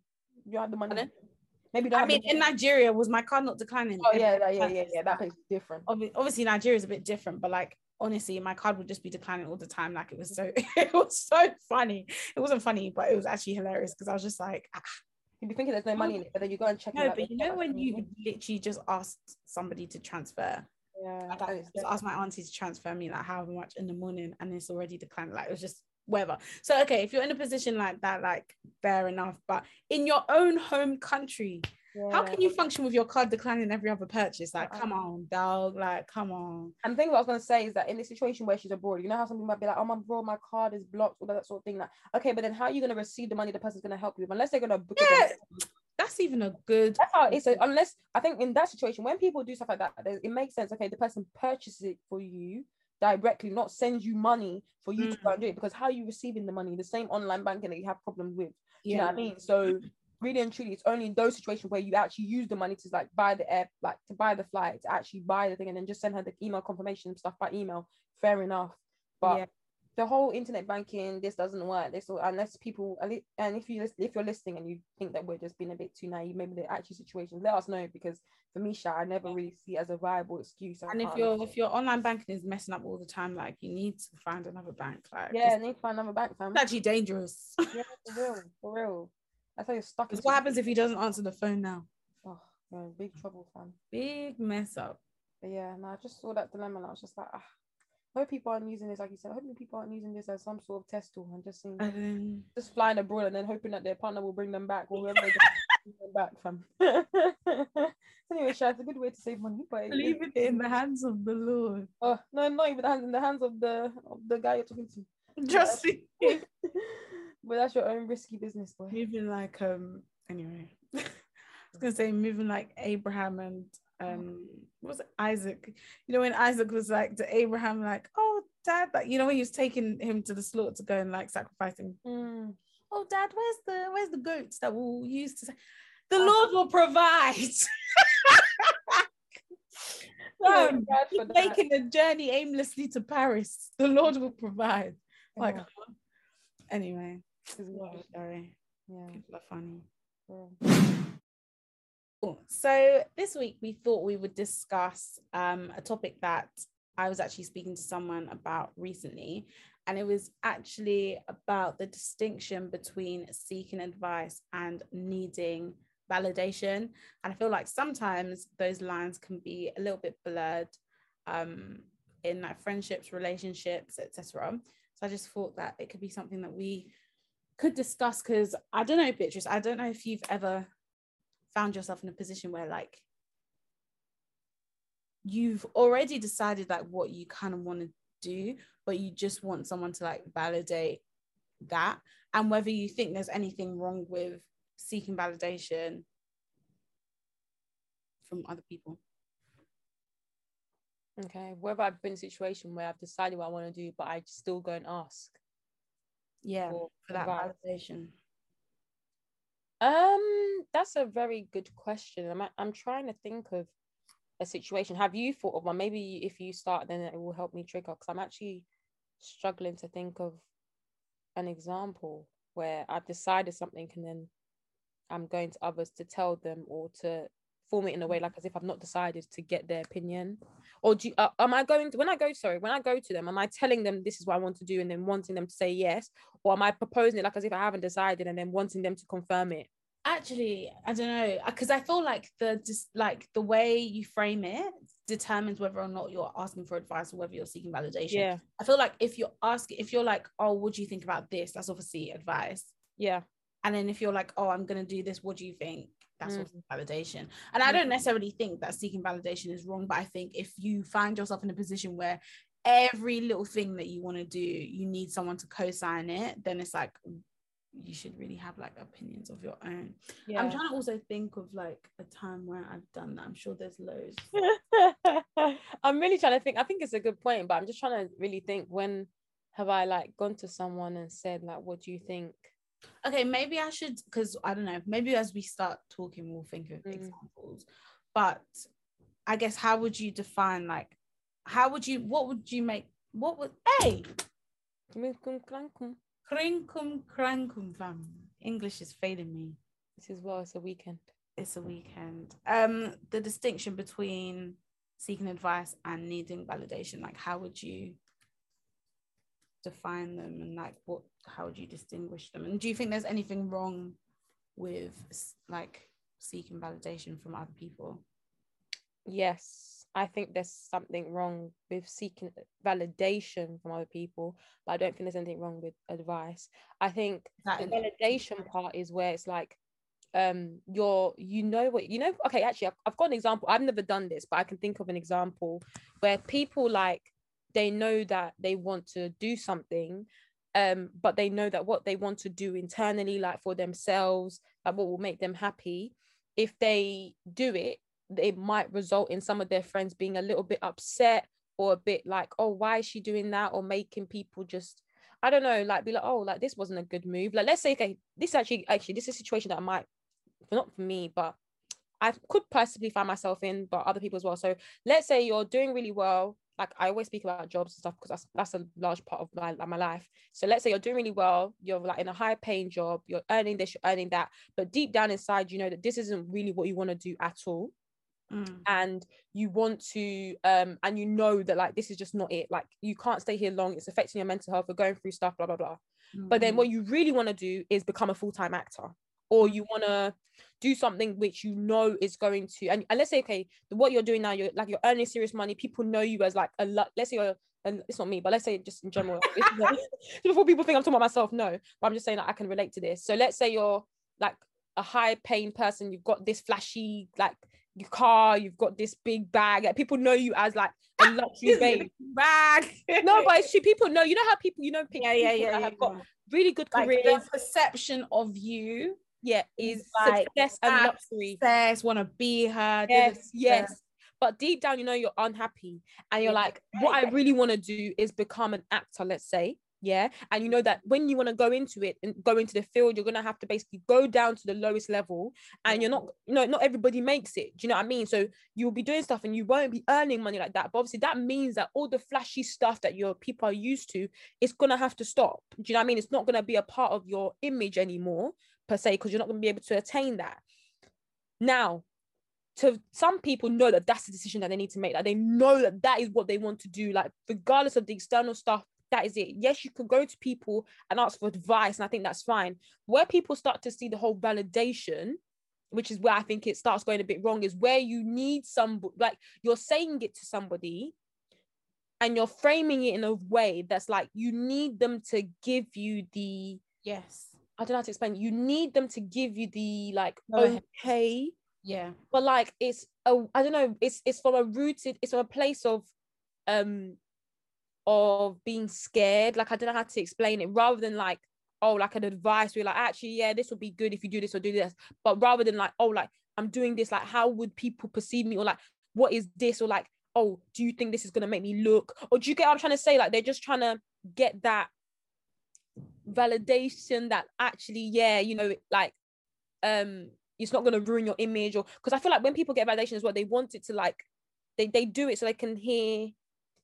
You don't have the money. Maybe don't I mean in. Nigeria was my card not declining? Oh every yeah, yeah, yeah, yeah. That is different. Obviously Nigeria is a bit different, but like honestly, my card would just be declining all the time. Like it was so it was so funny. It wasn't funny, but it was actually hilarious because I was just like, ah, You'd be thinking there's no money in it, but then you go and check. it no, but you know when you money. literally just asked somebody to transfer. yeah, Like I just asked my auntie to transfer me like however much in the morning and it's already declined. Like it was just whatever. So okay, if you're in a position like that, like fair enough. But in your own home country, how can you function with your card declining every other purchase? Like, Uh-uh. come on, dog. Like, come on. And the thing what I was gonna say is that in this situation where she's abroad, you know how some people might be like, "Oh, my bro, my card is blocked," all that sort of thing. Like, okay, but then how are you gonna receive the money the person's gonna help you with? Unless they're gonna book. Yeah. themselves. That's even a good. That's how it is. So unless I think in that situation, when people do stuff like that, it makes sense. Okay, the person purchases it for you directly, not sends you money for you to go mm. and do it. Because how are you receiving the money? The same online banking that you have problems with. Yeah. you know what I mean? So really and truly, it's only in those situations where you actually use the money to like buy the air, like to buy the flight, to actually buy the thing, and then just send her the email confirmation and stuff by email. Fair enough. But Yeah. the whole internet banking, this doesn't work. This unless people and if you if you're listening and you think that we're just being a bit too naive, maybe the actual situation. Let us know because for me, Sha, I never really see it as a viable excuse. I And if your if your online banking is messing up all the time, like you need to find another bank. Like, yeah, need to find another bank, fam. it's actually dangerous. yeah, for real, for real. That's how you're stuck. What happens if he doesn't answer the phone now? Oh, big trouble, fam. Big mess up. But yeah, no, I just saw that dilemma and I was just like, ah, I hope people aren't using this, like you said, I hope people aren't using this as some sort of test tool and just seeing, then just flying abroad and then hoping that their partner will bring them back or whoever them back from. anyway, Sha, it's a good way to save money, but leave it in the hands of the Lord. oh no, not even the hands in the hands of the of the guy you're talking to. Just but that's your own risky business, boy. moving like um anyway. I was gonna say moving like Abraham and um what was it Isaac? You know when Isaac was like to Abraham like oh dad like you know when he was taking him to the slaughter to go and like sacrifice him. Mm. Oh dad, where's the where's the goats that we'll use to sa-" the Ah. Lord will provide. No, that. making a journey aimlessly to Paris. The Lord will provide. Like anyway, it's wild. Yeah, People are funny. yeah. Cool. So this week we thought we would discuss um, a topic that I was actually speaking to someone about recently, and it was actually about the distinction between seeking advice and needing validation and i feel like sometimes those lines can be a little bit blurred um in like friendships relationships etc so i just thought that it could be something that we could discuss because i don't know beatrice i don't know if you've ever found yourself in a position where like you've already decided like what you kind of want to do but you just want someone to like validate that and whether you think there's anything wrong with seeking validation from other people Okay. Whether I've been in a situation where I've decided what I want to do, but I still go and ask. Yeah for for that advice. validation Um, that's a very good question. I'm I'm trying to think of a situation. Have you thought of one? Maybe if you start, then it will help me trigger. Because I'm actually struggling to think of an example where I've decided something and then I'm going to others to tell them or to form it in a way like as if I've not decided to get their opinion. Or do you, uh, am I going to when I go sorry when I go to them am I telling them this is what I want to do and then wanting them to say yes or am I proposing it like as if I haven't decided and then wanting them to confirm it? actually i don't know because i feel like the just like the way you frame it determines whether or not you're asking for advice or whether you're seeking validation Yeah. i feel like if you're asking if you're like oh what do you think about this that's obviously advice Yeah. and then if you're like oh i'm gonna do this what do you think that's Mm. also validation and i don't necessarily think that seeking validation is wrong but i think if you find yourself in a position where every little thing that you want to do you need someone to co-sign it then it's like you should really have like opinions of your own Yeah. i'm trying to also think of like a time where i've done that i'm sure there's loads I'm really trying to think. I think it's a good point, but I'm just trying to really think when have I like gone to someone and said like, "What do you think?" Okay maybe i should because i don't know maybe as we start talking we'll think of Mm. examples but i guess how would you define like how would you what would you make what would hey Krinkum crankum fam. English is failing me. This is well. It's a weekend. It's a weekend. Um, the distinction between seeking advice and needing validation, like how would you define them and like what how would you distinguish them? And do you think there's anything wrong with like seeking validation from other people? Yes, I think there's something wrong with seeking validation from other people, but I don't think there's anything wrong with advice. I think That the validation part is where it's like um you're you know what you know okay actually I've, I've got an example i've never done this but i can think of an example where people like they know that they want to do something um but they know that what they want to do internally like for themselves like what will make them happy if they do it it might result in some of their friends being a little bit upset or a bit like oh why is she doing that or making people just I don't know, like be like, oh, like this wasn't a good move. Like, let's say, okay, this actually, actually, this is a situation that I might, not for me, but I could possibly find myself in, but other people as well. So let's say you're doing really well. Like I always speak about jobs and stuff because that's that's a large part of my my life. So let's say you're doing really well. You're like in a high paying job. You're earning this, you're earning that, but deep down inside, you know that this isn't really what you want to do at all Mm. and you want to um and you know that like this is just not it like you can't stay here long it's affecting your mental health you're going through stuff blah blah blah but then Mm. what you really want to do is become a full-time actor or you want to do something which you know is going to and, and let's say okay what you're doing now you're like you're earning serious money people know you as like a lot let's say you're and it's not me but let's say just in general this is not- before people think i'm talking about myself no but i'm just saying that i can relate to this so let's say you're like a high paying person you've got this flashy like your car you've got this big bag like people know you as like a luxury babe Bag. no but it's true people know you know how people you know pe- yeah, yeah, people yeah, yeah. have got really good Like careers perception of you, yeah is like success and luxury. want to be her. yes yes. But deep down you know you're unhappy and you're Yeah, like what i really want to do is become an actor let's say yeah? And you know that when you want to go into it and go into the field you're going to have to basically go down to the lowest level and you're not you know not everybody makes it. Do you know what i mean? So you'll be doing stuff and you won't be earning money like that. But obviously that means that all the flashy stuff that your people are used to it's going to have to stop. Do you know what i mean? It's not going to be a part of your image anymore per se because you're not going to be able to attain that. Now to some people know that that's the decision that they need to make that they know that that is what they want to do like regardless of the external stuff that is it. Yes you can go to people and ask for advice and i think that's fine. Where people start to see the whole validation which is where I think it starts going a bit wrong, is where you need some like you're saying it to somebody and you're framing it in a way that's like you need them to give you the yes I don't know how to explain. You need them to give you the like Go okay, yeah but like it's a I don't know. It's it's from a rooted. It's from a place of um of being scared. Like I don't know how to explain it. Rather than like oh like an advice. We're like actually yeah this would be good if you do this or do this. But rather than like oh like I'm doing this like how would people perceive me or like what is this or like oh do you think this is gonna make me look or do you get what I'm trying to say? Like they're just trying to get that validation that actually yeah you know like um it's not going to ruin your image or because i feel like when people get validation as well they want it to like they, they do it so they can hear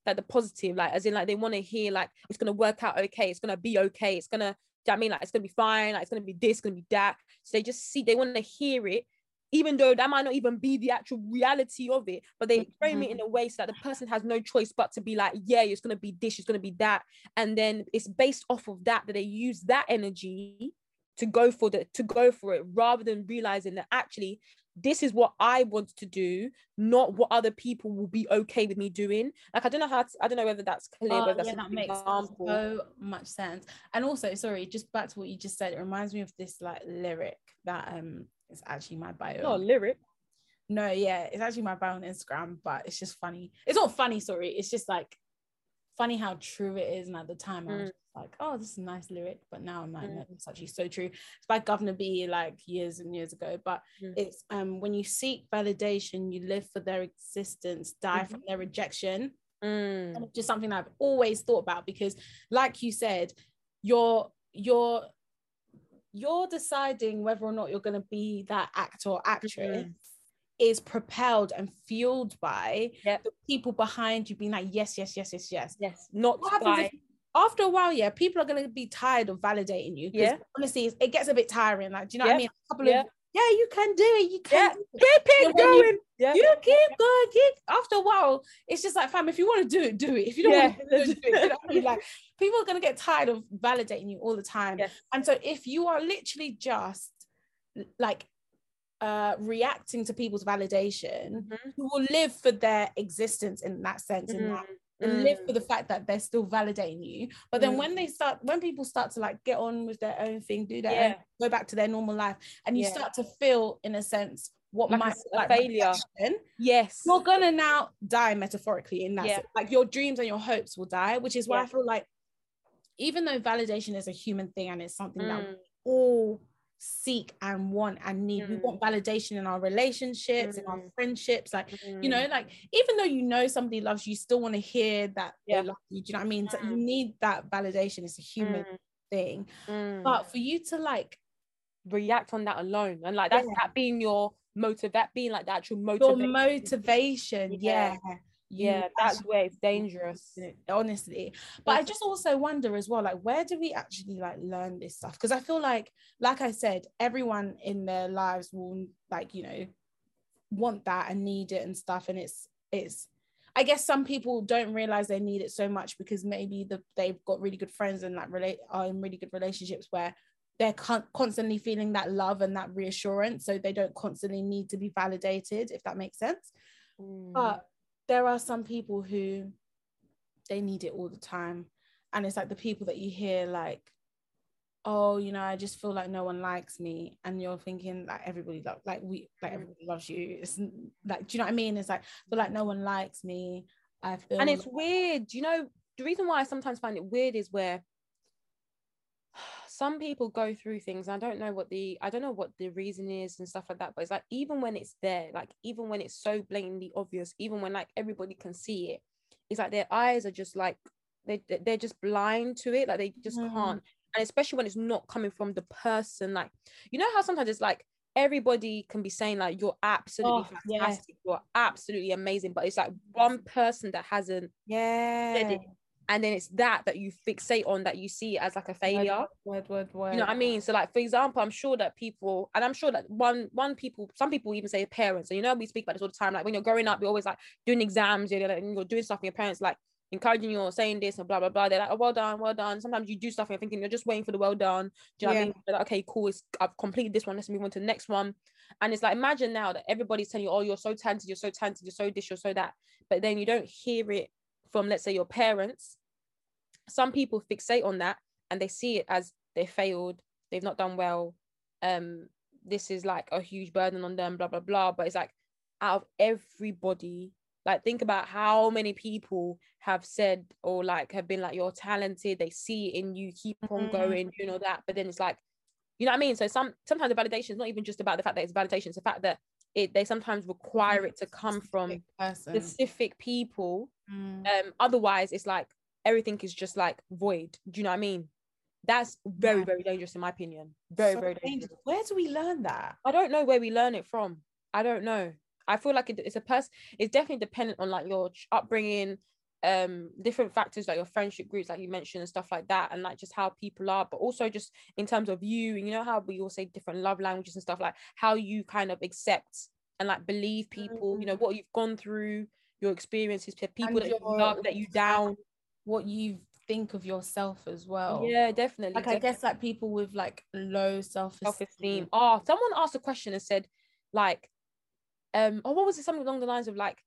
like the positive like as in like they want to hear like it's going to work out okay it's going to be okay it's going to I mean? Like it's going to be fine like it's going to be this going to be that. So they just see they want to hear it even though that might not even be the actual reality of it, but they frame it in a way so that the person has no choice but to be like, yeah, it's gonna be this, it's gonna be that, and then it's based off of that that they use that energy to go for the to go for it rather than realizing that actually this is what I want to do, not what other people will be okay with me doing. Like I don't know how to, I don't know whether that's clear, Oh, whether that's yeah, that makes example. so much sense. And also, sorry, just back to what you just said, it reminds me of this like lyric that um is actually my bio. Not a lyric. No, yeah, it's actually my bio on Instagram, but it's just funny. It's not funny, sorry. It's just like funny how true it is. And at the time, I was Mm. like, oh, this is a nice lyric. But now I'm like, Mm. no, it's actually so true. It's by Governor B like years and years ago. But Mm. it's um when you seek validation, you live for their existence, die from their rejection. Mm. And it's just something I've always thought about because, like you said, you're you're you're deciding whether or not you're going to be that actor or actress mm-hmm. is propelled and fueled by Yep. the people behind you being like yes yes yes yes yes Yes, not by if after a while yeah people are going to be tired of validating you Yeah. honestly it gets a bit tiring like do you know what i mean a couple Yeah. of yeah you can do it you can Yeah. keep it going. Yeah. you keep going keep after a while it's just like fam if you want to do it do it if you don't Yeah. want to do it, do it. You know like people are going to get tired of validating you all the time Yes. and so if you are literally just like uh reacting to people's validation Mhm. you will live for their existence in that sense in that and live for the fact that they're still validating you but then Mm. when they start when people start to like get on with their own thing do their own go back to their normal life and you Yeah. start to feel in a sense what Like might a like failure. rejection, Yes. you're gonna now die metaphorically in that Yeah. like your dreams and your hopes will die which is why Yeah. i feel like even though validation is a human thing and it's something that we Mm. all seek and want and need we Mm. want validation in our relationships in our Mm. friendships like you Mm. know like even though you know somebody loves you you still want to hear that Yeah. they love you do you know what i mean so you Mm. need that validation it's a human Mm. thing Mm. but for you to like react on that alone and like that's Yeah. that being your motive that being like the actual motivation. your motivation Yeah. yeah you yeah that's where it's dangerous. honestly. But i just also wonder as well like where do we actually like learn this stuff? Because i feel like like i said everyone in their lives will like you know want that and need it and stuff. And it's it's i guess some people don't realize they need it so much because maybe the, they've got really good friends and like relate are in really good relationships where they're con- constantly feeling that love and that reassurance. So they don't constantly need to be validated if that makes sense. Mm. but there are some people who they need it all the time. And it's like the people that you hear like oh you know i just feel like no one likes me. And you're thinking like everybody lo- like we like Mm. everybody loves you. It's like do you know what i mean? It's like feel like no one likes me. I feel and it's like- weird you know the reason why i sometimes find it weird is where some people go through things i don't know what the i don't know what the reason is and stuff like that but it's like even when it's there like even when it's so blatantly obvious even when like everybody can see it it's like their eyes are just like they they- they're just blind to it like they just Mm. can't and especially when it's not coming from the person like you know how sometimes it's like everybody can be saying like you're absolutely Oh, yeah. fantastic you're absolutely amazing but it's like one person that hasn't yeah said it and then it's that that you fixate on that you see as like a failure word word word you know what i mean so like for example i'm sure that people and i'm sure that one one people some people even say parents and you know we speak about this all the time like when you're growing up you're always like doing exams you're, like, and you're doing stuff and your parents like encouraging you or saying this and blah blah blah. They're like, oh, well done, well done. Sometimes you do stuff and you're thinking you're just waiting for the well done. Do you know what I mean? They're like, okay, cool. It's, I've completed this one. Let's move on to the next one. And it's like imagine now that everybody's telling you, oh, you're so talented, you're so talented, you're so this, you're so that, but then you don't hear it from let's say your parents. Some people fixate on that and they see it as they failed, they've not done well. Um, this is like a huge burden on them, blah blah blah. But it's like out of everybody like think about how many people have said or like have been like you're talented they see it in you keep on Mhm. going you know that but then it's like you know what i mean so some sometimes the validation is not even just about the fact that it's validation it's the fact that it they sometimes require it to come from Specific person. specific people Mm. um otherwise it's like everything is just like void do you know what i mean that's very very dangerous in my opinion very So very dangerous. dangerous Where do we learn that? I don't know where we learn it from. I don't know. I feel like it, it's a person. It's definitely dependent on like your upbringing, um, different factors like your friendship groups, like you mentioned, and stuff like that, and like just how people are. But also just in terms of you, and you know how we all say different love languages and stuff like how you kind of accept and like believe people. You know what you've gone through, your experiences, people And that you love, that you down. What you think of yourself as well. Yeah, definitely. Like I guess like people with like low self self esteem. Oh, someone asked a question and said, like, um, oh, what was it? Something along the lines of like,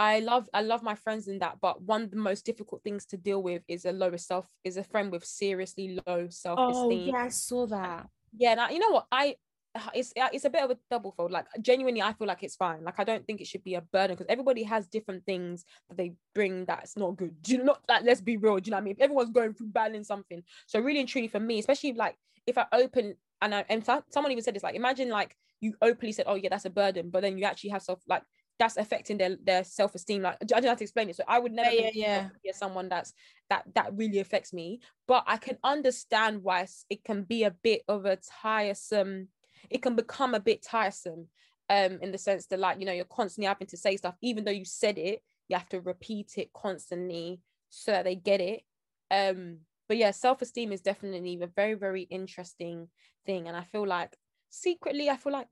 I love, I love my friends in that, but one of the most difficult things to deal with is a lower self, is a friend with seriously low self esteem. Oh yeah, I saw that. yeah. Now you know what I. It's uh, it's a bit of a double fold. Like genuinely, I feel like it's fine. Like I don't think it should be a burden because everybody has different things that they bring that's not good. Do you know? Not like let's be real. Do you know what I mean? If everyone's going through battling something, so really and truly for me, especially like if I open and I, and so- someone even said this, like imagine like you openly said, oh yeah, that's a burden, but then you actually have self like that's affecting their their self esteem. Like I don't have to explain it. So I would never Yeah, yeah, be someone that's that that really affects me, but I can understand why it can be a bit of a tiresome. It can become a bit tiresome, um, in the sense that like you know you're constantly having to say stuff, even though you said it, you have to repeat it constantly so that they get it. Um, but yeah, self esteem is definitely a very very interesting thing, and I feel like secretly, I feel like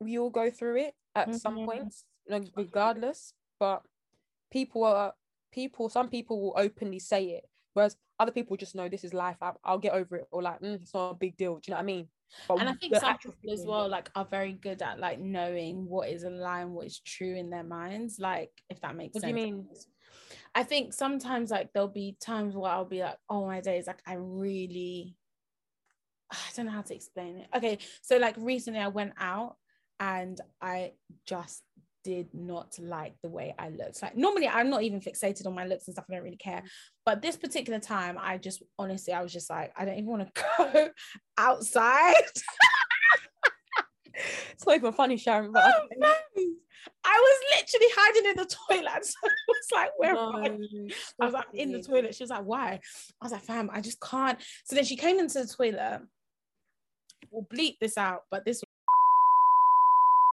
we all go through it at some Mhm. points, like regardless. But people are people. Some people will openly say it, whereas other people just know this is life. I, I'll get over it, or like mm, it's not a big deal. Do you know what I mean? But and I think some people as well like are very good at like knowing what is a lie and what is true in their minds. Like if that makes What do you mean? I think sometimes like there'll be times where I'll be like, oh my days, like I really I don't know how to explain it. Okay, so like recently I went out and I just did not like the way I looked. Like normally I'm not even fixated on my looks and stuff, I don't really care. But this particular time, I just honestly, I was just like, I don't even want to go outside. It's not even funny, Sharon. But I- Oh, man. I was literally hiding in the toilet. So it was like, where I? No, I was like in the toilet. She was like, why? I was like, fam, I just can't. So then she came into the toilet. We'll bleep this out, but this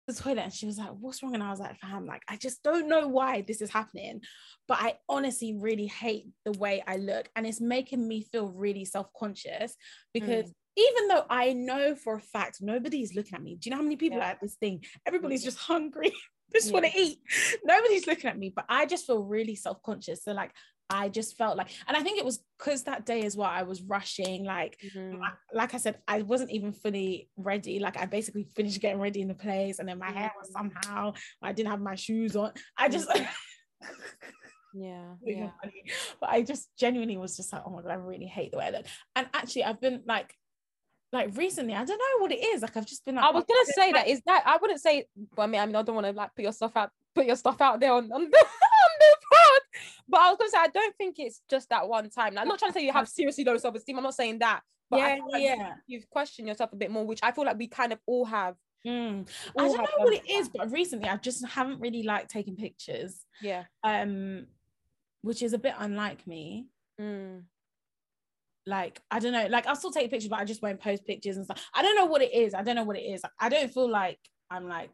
the toilet and she was like, what's wrong? And I was like, fam, like, I just don't know why this is happening. But I honestly really hate the way I look. And it's making me feel really self-conscious because mm. even though I know for a fact nobody's looking at me, do you know how many people Yeah. are at this thing? Everybody's just hungry. They just want to eat. Nobody's looking at me, but I just feel really self-conscious. So like I just felt like, and I think it was because that day as well, I was rushing. Like, Mhm. I- like I said, I wasn't even fully ready. Like I basically finished getting ready in the place, and then my hair was somehow I didn't have my shoes on. I just Yeah, yeah. But I just genuinely was just like, oh my god, I really hate the way I look. And actually, I've been like, like recently, I don't know what it is. Like I've just been like, I was oh, gonna say that is that I wouldn't say. But I mean, I mean, I don't want to like put your stuff out, put your stuff out there on on the, pod. But I was gonna say I don't think it's just that one time. Like, I'm not trying to say you have seriously low self esteem. I'm not saying that. But Yeah, like yeah. you, you've questioned yourself a bit more, which I feel like we kind of all have. Mm. I don't have know what it is, but recently I just haven't really liked taking pictures. Yeah. Um, which is a bit unlike me. Mm. Like I don't know, like I'll still take pictures, but I just won't post pictures and stuff. I don't know what it is. I don't know what it is. I don't feel like I'm like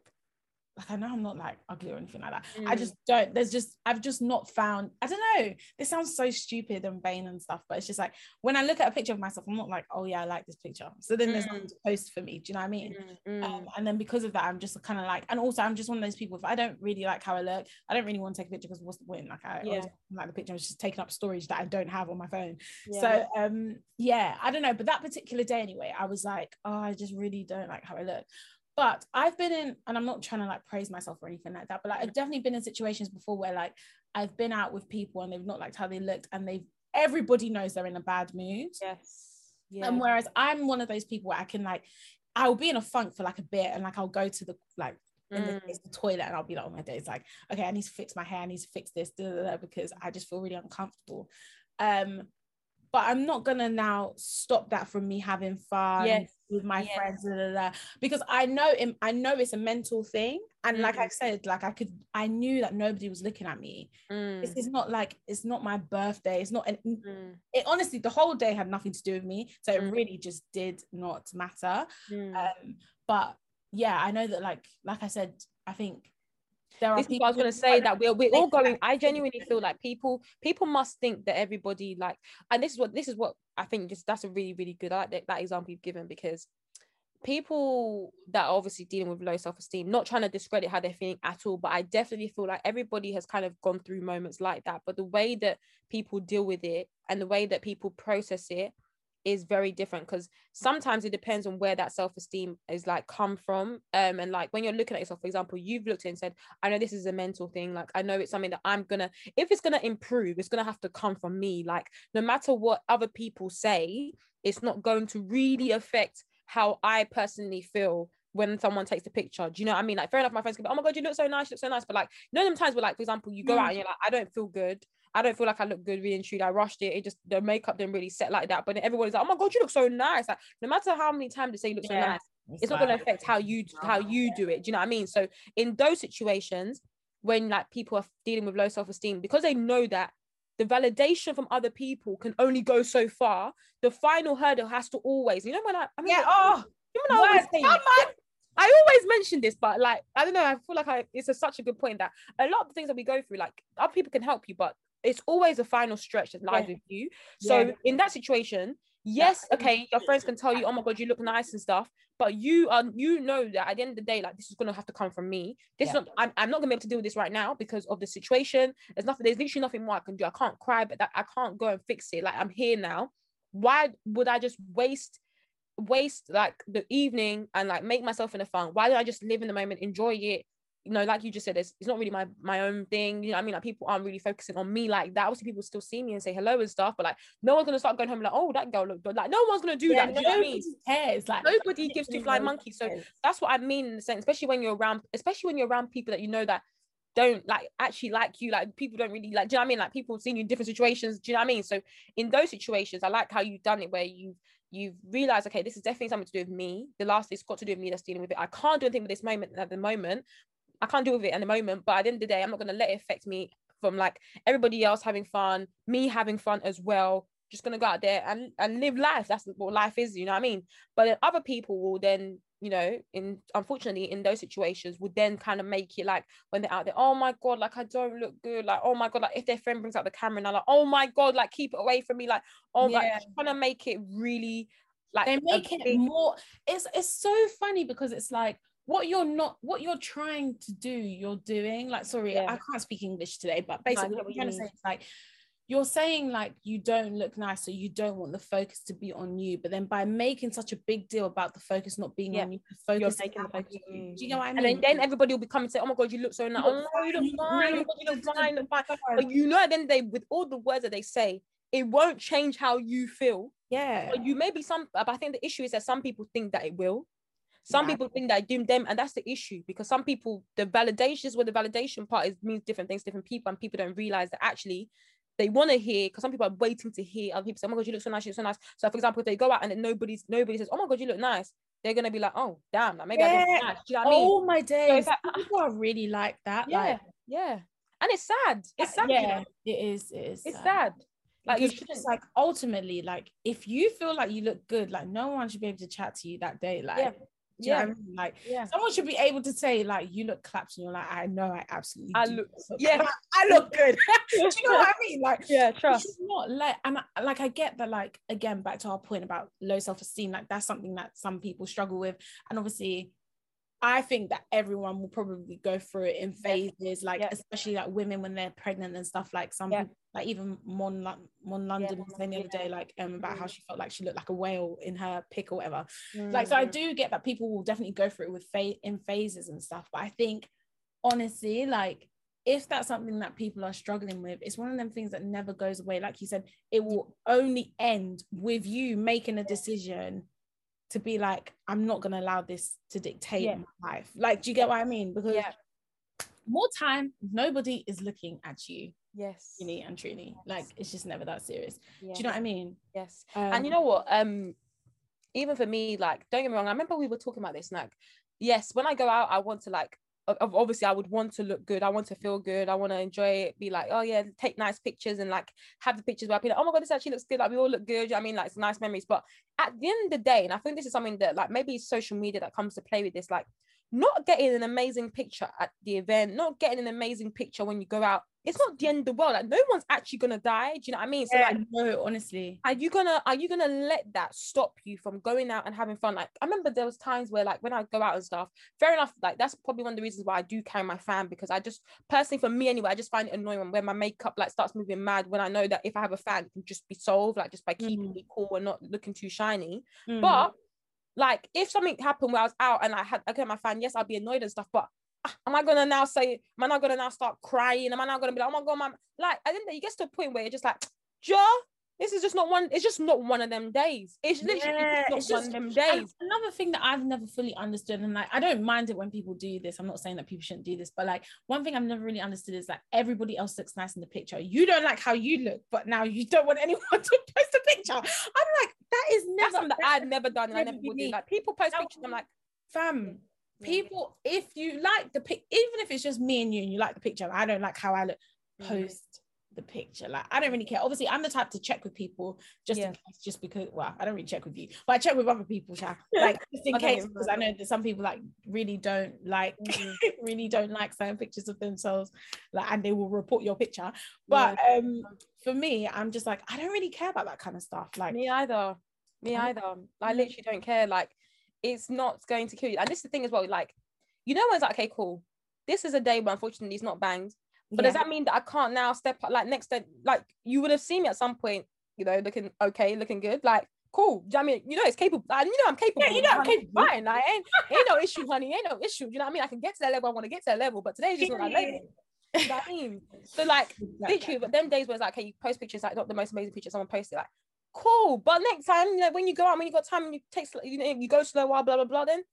like I know I'm not like ugly or anything like that. Mm. I just don't. There's just I've just not found. I don't know. This sounds so stupid and vain and stuff, but it's just like when I look at a picture of myself, I'm not like, oh yeah, I like this picture. So then there's nothing to post for me. Do you know what I mean? Mm, Um, and then because of that, I'm just kind of like, and also I'm just one of those people. If I don't really like how I look, I don't really want to take a picture because what's the point? Like I Yeah. always like the picture. I was just taking up storage that I don't have on my phone. yeah. So um yeah, I don't know. But that particular day anyway, I was like, oh, I just really don't like how I look. But I've been in, and I'm not trying to like praise myself or anything like that, but like I've definitely been in situations before where like I've been out with people and they've not liked how they looked and they've everybody knows they're in a bad mood. yes. Yeah. And whereas I'm one of those people where I can like I'll be in a funk for like a bit and like I'll go to the like in the, Mm. the toilet and I'll be like, oh my days, like, okay, I need to fix my hair, I need to fix this, da, da, da, because I just feel really uncomfortable. Um, but I'm not gonna now stop that from me having fun Yes, with my friends, da, da, da, because I know it, I know it's a mental thing. And like I Mm. said, like I could I knew that nobody was looking at me. This Mm, is not like it's not my birthday, it's not an mm, it honestly the whole day had nothing to do with me so it Mm. really just did not matter mm. um but yeah i know that like like i said i think there are this is what I was gonna say that we're we're all going. I genuinely feel like people people must think that everybody like, and this is what this is what I think. Just that's a really really good. I like that, that example you've given because people that are obviously dealing with low self esteem, not trying to discredit how they're feeling at all, but I definitely feel like everybody has kind of gone through moments like that. But the way that people deal with it and the way that people process it is very different because sometimes it depends on where that self-esteem is like come from um and like when you're looking at yourself for example you've looked and said i know this is a mental thing like i know it's something that i'm gonna if it's gonna improve it's gonna have to come from me like no matter what other people say it's not going to really affect how i personally feel when someone takes the picture. Do you know what i mean? Like fair enough my friends can be oh my god you look so nice you look so nice but like you know them times where like for example you go out and you're like i don't feel good I don't feel like I look good really and truly. I rushed it. It just the makeup didn't really set like that. But then everybody's like, oh my god, you look so nice. Like no matter how many times they say you look so nice, it's not going to affect how you how you do it. Do you know what I mean? So in those situations, when like people are dealing with low self esteem, because they know that the validation from other people can only go so far, the final hurdle has to always. You know when I, I mean, yeah oh you know when I always say- come on. I always mention this, but like I don't know, I feel like I, it's a, such a good point that a lot of the things that we go through, like other people can help you, but it's always a final stretch that lies Yeah. with you. So Yeah. in that situation, yes, okay, your friends can tell you, oh my god, you look nice and stuff, but you are you know that at the end of the day, like this is gonna have to come from me. This is Yeah. not I'm, I'm not gonna be able to deal with this right now because of the situation. There's nothing, there's literally nothing more I can do. I can't cry, but that I can't go and fix it. Like I'm here now. Why would I just waste waste like the evening and like make myself in a fun? Why don't I just live in the moment, enjoy it? You know, like you just said, it's, it's not really my my own thing. You know, what I mean, like people aren't really focusing on me like that. Obviously, people still see me and say hello and stuff, but like no one's gonna start going home like, oh, that girl looked good. Like no one's gonna do yeah, that. Do you know what I mean? nobody cares like Nobody gives two flying monkeys. So that's what I mean in the sense, especially when you're around, especially when you're around people that you know that don't like actually like you. Like people don't really like. Do you know what I mean? Like people seeing you in different situations. Do you know what I mean? So in those situations, I like how you've done it where you've you've realized, okay, this is definitely something to do with me. The last it's got to do with me that's dealing with it. I can't do anything with this moment at the moment. I can't deal with it at the moment. But at the end of the day, I'm not gonna let it affect me from like everybody else having fun, me having fun as well. Just gonna go out there and, and live life. That's what life is, you know what I mean? But then other people will then, you know, in unfortunately in those situations would then kind of make it like when they're out there, oh my god, like I don't look good, like oh my god, like if their friend brings out the camera and I'm like, oh my god, like keep it away from me, like oh like Yeah. trying to make it really like they make it big- more it's it's so funny because it's like what you're not what you're trying to do you're doing like sorry Yeah. i can't speak english today but basically get what what i'm you trying to say is like you're saying like you don't look nice so you don't want the focus to be on you but then by making such a big deal about the focus not being Yeah. on you the focus You're making the focus on you. do you know what i and mean then, then everybody will be coming and say, "Oh my god, you look so nice! You Oh look you look fine. fine! My god, you look fine! you fine!" But you know, at the end day, with all the words that they say, it won't change how you feel. yeah But you maybe some, but I think the issue is that some people think that it will. Some Yeah. people think that doom them, and that's the issue because some people, the validation is where the validation part is means different things, to different people, and people don't realize that actually they want to hear because some people are waiting to hear other people say, "Oh my god, you look so nice, you look so nice." So, for example, if they go out and then nobody's nobody says, "Oh my god, you look nice," they're gonna be like, "Oh damn, like maybe I Yeah. look nice." Do you know what I mean? oh my days like, ah. people are really like that yeah, like yeah, and it's sad. It's sad. you yeah know? it is it is It's sad. sad. Like you shouldn't. like ultimately like if you feel like you look good like no one should be able to chat to you that day like Yeah. Do you know Yeah. I mean? Like Yeah. someone should be able to say, like, you look clapped, and you're like, I know I absolutely I do look- look yeah. I look good. do you know what I mean? Like Yeah, trust. not let and I, like I get that like again back to our point about low self-esteem like that's something that some people struggle with and obviously I think that everyone will probably go through it in phases like Yeah. especially like women when they're pregnant and stuff like some Yeah. people like even Mon, Mon London was saying the other day like um about how Mhm. she felt like she looked like a whale in her pick or whatever like so I Mhm. do get that people will definitely go through it with fa- in phases and stuff but I think honestly like if that's something that people are struggling with it's one of them things that never goes away like you said it will only end with you making a decision to be like i'm not going to allow this to dictate Yeah. my life like do you get what i mean because Yeah. more time nobody is looking at you Yes. really and truly like it's just never that serious do you know what i mean Yes. um, and you know what? Um, even for me, like, don't get me wrong. I remember we were talking about this. Like, yes, when I go out, I want to like. Ob- ob- Obviously, I would want to look good. I want to feel good. I want to enjoy it. Be like, oh yeah, take nice pictures and like have the pictures where I be like, oh my god, this actually looks good. Like we all look good. you know I mean, like it's nice memories. But at the end of the day, and I think this is something that like maybe social media that comes to play with this. Like, not getting an amazing picture at the event, not getting an amazing picture when you go out. It's not the end of the world. Like no one's actually gonna die. Do you know what I mean? So yeah, like no honestly are you gonna are you gonna let that stop you from going out and having fun like i remember there was times where like when i go out and stuff fair enough like that's probably one of the reasons why i do carry my fan because i just personally for me anyway i just find it annoying when my makeup like starts moving mad when i know that if i have a fan it can just be solved like just by keeping Mhm. me cool and not looking too shiny Mhm. but like if something happened where i was out and i had okay my fan yes i'll be annoyed and stuff but Am I gonna now say? Am I not gonna now start crying? Am I now gonna be like, oh my god, mom? Like, I think that you get to a point where you're just like, Joe, this is just not one. It's just not one of them days. It's literally Yeah, just it's not just- one of them days. another thing that I've never fully understood, and like I don't mind it when people do this. I'm not saying that people shouldn't do this, but like one thing I've never really understood is that everybody else looks nice in the picture. You don't like how you look, but now you don't want anyone to post a picture. I'm like, that is That's never something that I've never done and I never would do. Like people post pictures, I'm like, fam. Yeah. People, if you like the pic, even if it's just me and you, and you like the picture, I don't like how I look. Mhm. Post the picture. Like I don't really care. Obviously, I'm the type to check with people just Yeah. in case, just because. Well, I don't really check with you, but I check with other people, Sha. Like just in case, because I know that some people like really don't like, Mhm. really don't like certain pictures of themselves, like, and they will report your picture. But um, for me, I'm just like I don't really care about that kind of stuff. Like, me either. Me either. I Mm. literally don't care. Like, it's not going to kill you. And this is the thing as well. Like, you know, when it's like, okay, cool. This is a day where unfortunately it's not banged. But does that mean that I can't now step up? Like next day, like you would have seen me at some point, you know, looking okay, looking good. Like, cool. Do you know what I mean, you know, it's capable. Like, you know, I'm capable. Yeah, you know I'm capable. Fine. Like, ain't, ain't no issue, honey. Ain't no issue. You know what I mean? I can get to that level. I want to get to that level. But today's just not that level. You know what I mean? So like, literally, but them days where it's like, okay, you post pictures, like not the most amazing picture, someone posted like, cool. But next time, you know, when you go out, when you got time, and you take, you know, you go slow while, blah blah blah. Then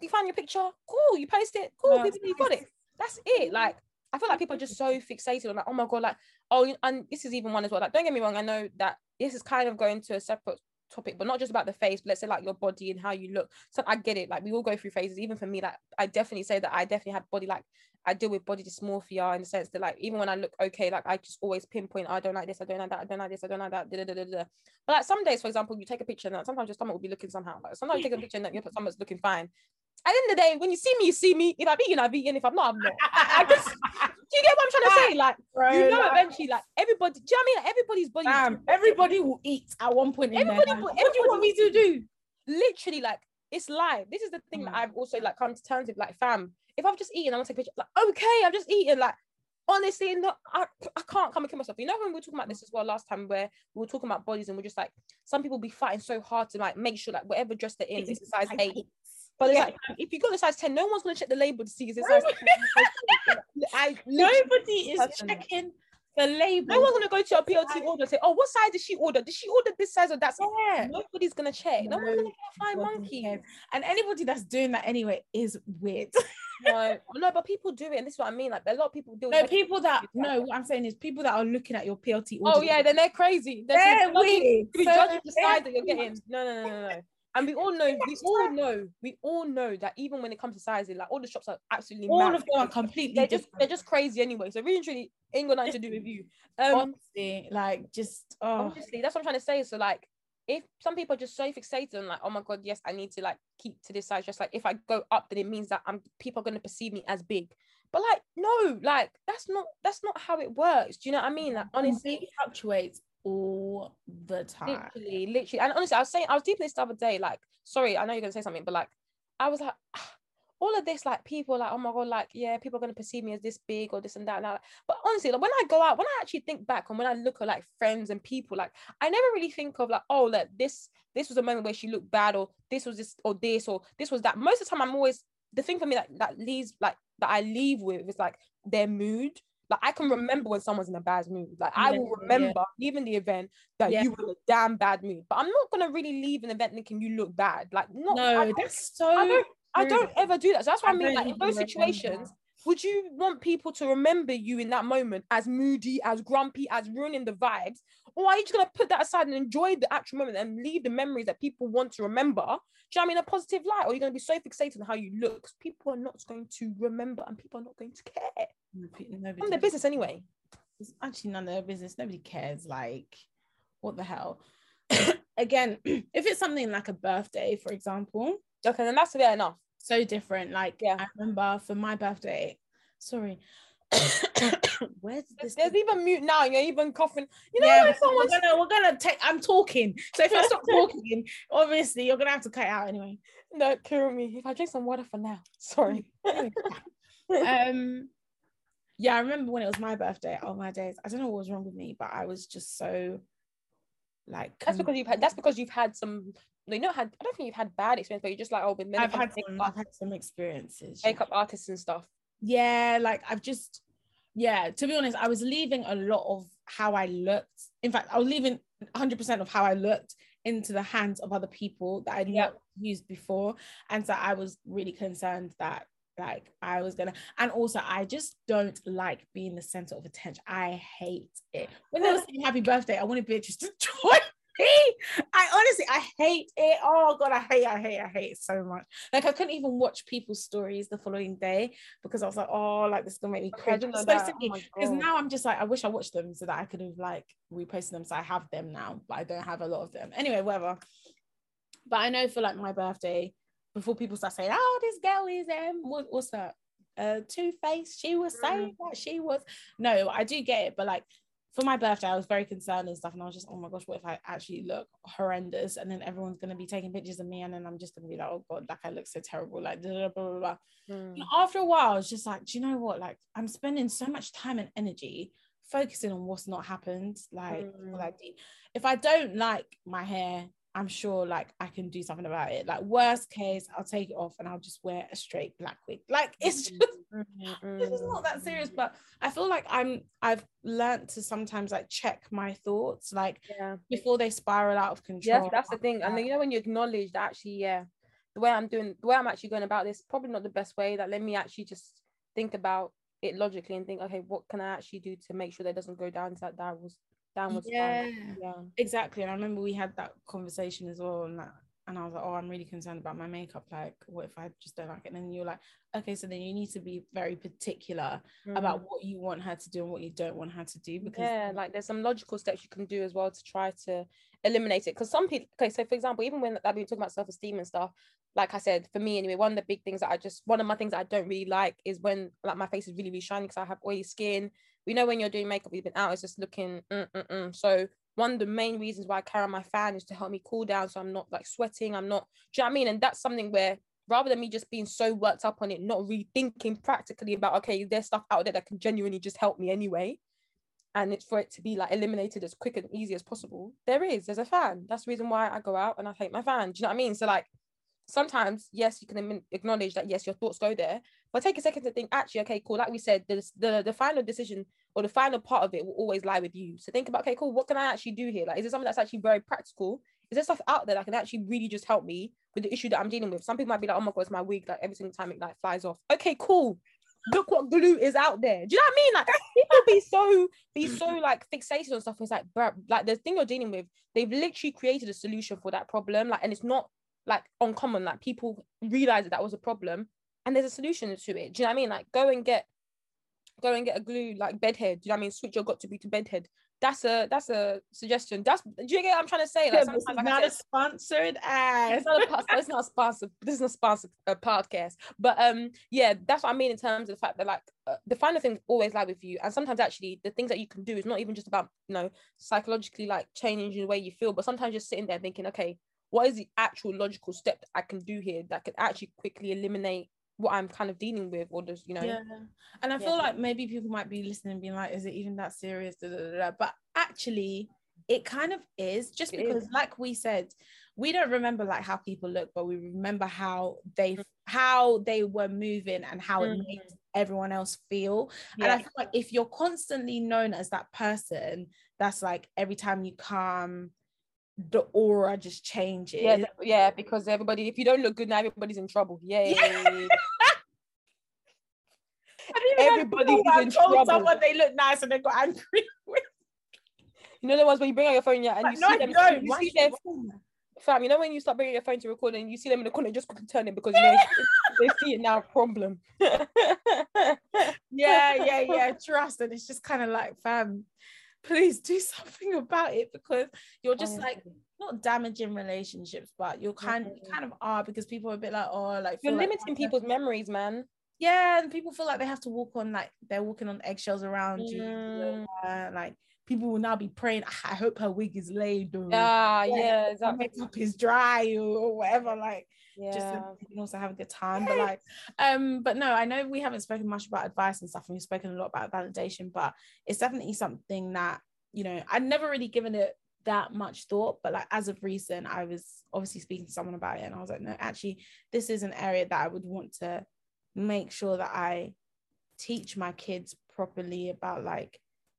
you find your picture, cool. You post it, cool. Yeah, people, you got it. That's it. Like, I feel like people are just so fixated on like, oh my god, like, oh, and this is even one as well. Like, don't get me wrong, I know that this is kind of going to a separate topic, but not just about the face, but let's say like your body and how you look. So I get it. Like we all go through phases. Even for me, like I definitely say that I definitely had body like I deal with body dysmorphia in the sense that like even when I look okay, like I just always pinpoint oh, I don't like this, I don't like that, I don't like this, I don't like that. Da, da, da. But like some days, for example, you take a picture and like, sometimes your stomach will be looking somehow. Like sometimes you take a picture and like, your stomach's looking fine. At the end of the day, when you see me, you see me. If I'm eating, I've eaten. If I'm not, I'm not. I, I just, do you get what I'm trying to say? Like, you know, eventually, like everybody, do you know what I mean? Like, everybody's body everybody will eat at one point in Everybody their will- What do you want me to do? literally like it's live. This is the thing that Mm. I've also like come to terms with. Like, fam, if I've just eaten, I want to take a picture. Like, okay, I've just eaten. Like, honestly, no, I, I can't come and kill myself. You know when we were talking about this as well last time, where we were talking about bodies and we're just like, some people be fighting so hard to like make sure like whatever dress they're in is a size eight. But Yeah. like if you got the size 10, no one's gonna check the label to see is it size 10. I Nobody is checking the label. no one's gonna go to your PLT order and say, Oh, what size did she order? Did she order this size or that size? Yeah. Nobody's gonna check. No, one's gonna get a flying monkey. And anybody that's doing that anyway is weird. No, no, but people do it, and this is what I mean. Like a lot of people do. no, people that no, what I'm saying is people that are looking at your PLT. Oh, order. Oh yeah, then they're crazy. They're, they're weird. to be So the size that you're getting. No, no, no, no, no. And we all know, we all know, we all know that even when it comes to sizing, like all the shops are absolutely All mad. of them are completely They're just they're just crazy anyway. So really, truly, ain't got nothing to do with you. Um, honestly, like just oh honestly, that's what I'm trying to say. So like, if some people are just so fixated on like, oh my god, yes, I need to like keep to this size. Just like if I go up, then it means that I'm people are gonna perceive me as big. But like, no, like that's not that's not how it works. Do you know what I mean? Like honestly, it fluctuates all the time. literally, literally, and honestly, I was saying I was deep in this the other day. Like, sorry, I know you're gonna say something, but like, I was like. all of this, like people like, oh my god, like yeah, people are gonna perceive me as this big or this and that. And. But honestly, like when I go out, when I actually think back and when I look at like friends and people, like I never really think of like, oh, like this, this was a moment where she looked bad, or this was this, or this, or this was that. Most of the time, I'm always the thing for me that that leaves like that I leave with is like their mood. Like I can remember when someone's in a bad mood. Like I will remember yeah. leaving the event that yeah. you were in a damn bad mood. But I'm not gonna really leave an event thinking you look bad. Like not, no, that's so. I don't, I don't ever do that. So that's what I, I mean. Like in those situations. Would you want people to remember you in that moment as moody, as grumpy, as ruining the vibes, or are you just gonna put that aside and enjoy the actual moment and leave the memories that people want to remember? Do you know I mean a positive light? Or you're gonna be so fixated on how you look? People are not going to remember, and people are not going to care. Nobody on their business anyway. It's actually none of their business. Nobody cares. Like, what the hell? Again, if it's something like a birthday, for example, Okay, then that's fair enough. So different. Like yeah. I remember for my birthday. Sorry. Where's this? There's even mute now. You're even coughing. You know, yeah, when someone's... we're gonna we're gonna take. I'm talking. So if I stop talking, obviously you're gonna have to cut out anyway. No, kill me. If I drink some water for now. Sorry. um. Yeah, I remember when it was my birthday. Oh my days! I don't know what was wrong with me, but I was just so like. That's because you've had. That's because you've had some no, you not had. I don't think you've had bad experience, but you're just like oh, with I've had some. I've had some experiences. Makeup yeah. artists and stuff. Yeah, like I've just, yeah. To be honest, I was leaving a lot of how I looked. In fact, I was leaving 100 percent of how I looked into the hands of other people that I'd yep. not used before, and so I was really concerned that like I was gonna, and also I just don't like being the center of attention. I hate it. When they were saying happy birthday, I wanted bitches to join I honestly, I hate it. Oh god, I hate, I hate, I hate it so much. Like I couldn't even watch people's stories the following day because I was like, oh, like this is gonna make me cringe. Because oh now I'm just like, I wish I watched them so that I could have like reposted them. So I have them now, but I don't have a lot of them. Anyway, whatever. But I know for like my birthday, before people start saying, oh, this girl is um, what, what's that? Uh, Two Face. She was saying mm. that she was. No, I do get it, but like for my birthday, I was very concerned and stuff. And I was just, oh my gosh, what if I actually look horrendous? And then everyone's going to be taking pictures of me. And then I'm just going to be like, oh God, like I look so terrible. Like, blah, blah, blah. Mm. after a while, I was just like, do you know what? Like, I'm spending so much time and energy focusing on what's not happened. Like, mm. like if I don't like my hair, I'm sure like I can do something about it. Like worst case, I'll take it off and I'll just wear a straight black wig. Like it's mm, just mm, mm, it's just not that serious. But I feel like I'm I've learned to sometimes like check my thoughts like yeah. before they spiral out of control. Yeah, that's the thing. And then you know when you acknowledge that actually, yeah, the way I'm doing the way I'm actually going about this, probably not the best way. That let me actually just think about it logically and think, okay, what can I actually do to make sure that doesn't go down to that downwards downwards yeah yeah exactly and i remember we had that conversation as well and that and I was like, oh, I'm really concerned about my makeup. Like, what if I just don't like it? And then you're like, okay, so then you need to be very particular mm. about what you want her to do and what you don't want her to do. Because yeah, like there's some logical steps you can do as well to try to eliminate it. Because some people, okay, so for example, even when I've been talking about self esteem and stuff, like I said, for me anyway, one of the big things that I just, one of my things that I don't really like is when like my face is really, really shiny because I have oily skin. We know when you're doing makeup, you've been out, it's just looking, mm-mm-mm. so one of the main reasons why I carry my fan is to help me cool down so I'm not like sweating. I'm not, do you know what I mean? And that's something where rather than me just being so worked up on it, not rethinking practically about, okay, there's stuff out there that can genuinely just help me anyway. And it's for it to be like eliminated as quick and easy as possible. There is, there's a fan. That's the reason why I go out and I take my fan. Do you know what I mean? So like sometimes, yes, you can acknowledge that yes, your thoughts go there, but take a second to think, actually, okay, cool. Like we said, the the, the final decision or the final part of it will always lie with you. So think about, okay, cool, what can I actually do here? Like, is there something that's actually very practical? Is there stuff out there that can actually really just help me with the issue that I'm dealing with? Some people might be like, oh my god, it's my wig, like every single time it like flies off. Okay, cool. Look what glue is out there. Do you know what I mean? Like people be so be so like fixated on stuff. It's like, like the thing you're dealing with, they've literally created a solution for that problem. Like, and it's not like uncommon. Like people realize that that was a problem, and there's a solution to it. Do you know what I mean? Like go and get go and get a glue like bedhead. Do you know what I mean? Switch your Got2b to bedhead. that's a that's a suggestion. That's do you get what I'm trying to say? Like, Yeah, this is like not said, a sponsored ad. it's not a it's not a sponsor this is not a sponsor a podcast but um yeah that's what i mean in terms of the fact that like uh, the final thing always lie with you and sometimes actually the things that you can do is not even just about you know psychologically like changing the way you feel but sometimes just sitting there thinking okay what is the actual logical step that i can do here that could actually quickly eliminate what i'm kind of dealing with or just you know Yeah. And I Yeah. feel like maybe people might be listening and being like, is it even that serious? Da, da, da. But actually, it kind of is just It is. because, like we said, we don't remember like how people look, but we remember how they Mm. how they were moving and how it Mhm. makes everyone else feel. And I feel like if you're constantly known as that person, that's like every time you come, the aura just changes. yeah yeah because everybody if you don't look good now everybody's in trouble yeah Everybody is in trouble. someone they look nice and they got angry with. you know the ones where you bring out your phone yeah and But you no, see them you see their that? fam, you know when you start bringing your phone to record and you see them in the corner, just turn it because you know they see it now. Problem. yeah, yeah, yeah. Trust, and it's just kind of like, fam, please do something about it because you're just like not damaging relationships, but you're kind you kind of are because people are a bit like, oh, like You're feel like limiting people's memories, man. Yeah, and people feel like they have to walk on like they're walking on eggshells around you. Mm. uh, like people will now be praying. "Ah, I hope her wig is laid or Ah, Yeah, yeah, her exactly. makeup is dry or, or whatever. Like just so you can also have a good time. But like, um, but no, I know we haven't spoken much about advice and stuff, and we've spoken a lot about validation, but it's definitely something that you know I'd never really given it that much thought. But like as of recent, I was obviously speaking to someone about it, and I was like, no, actually, this is an area that I would want to make sure that I teach my kids properly about like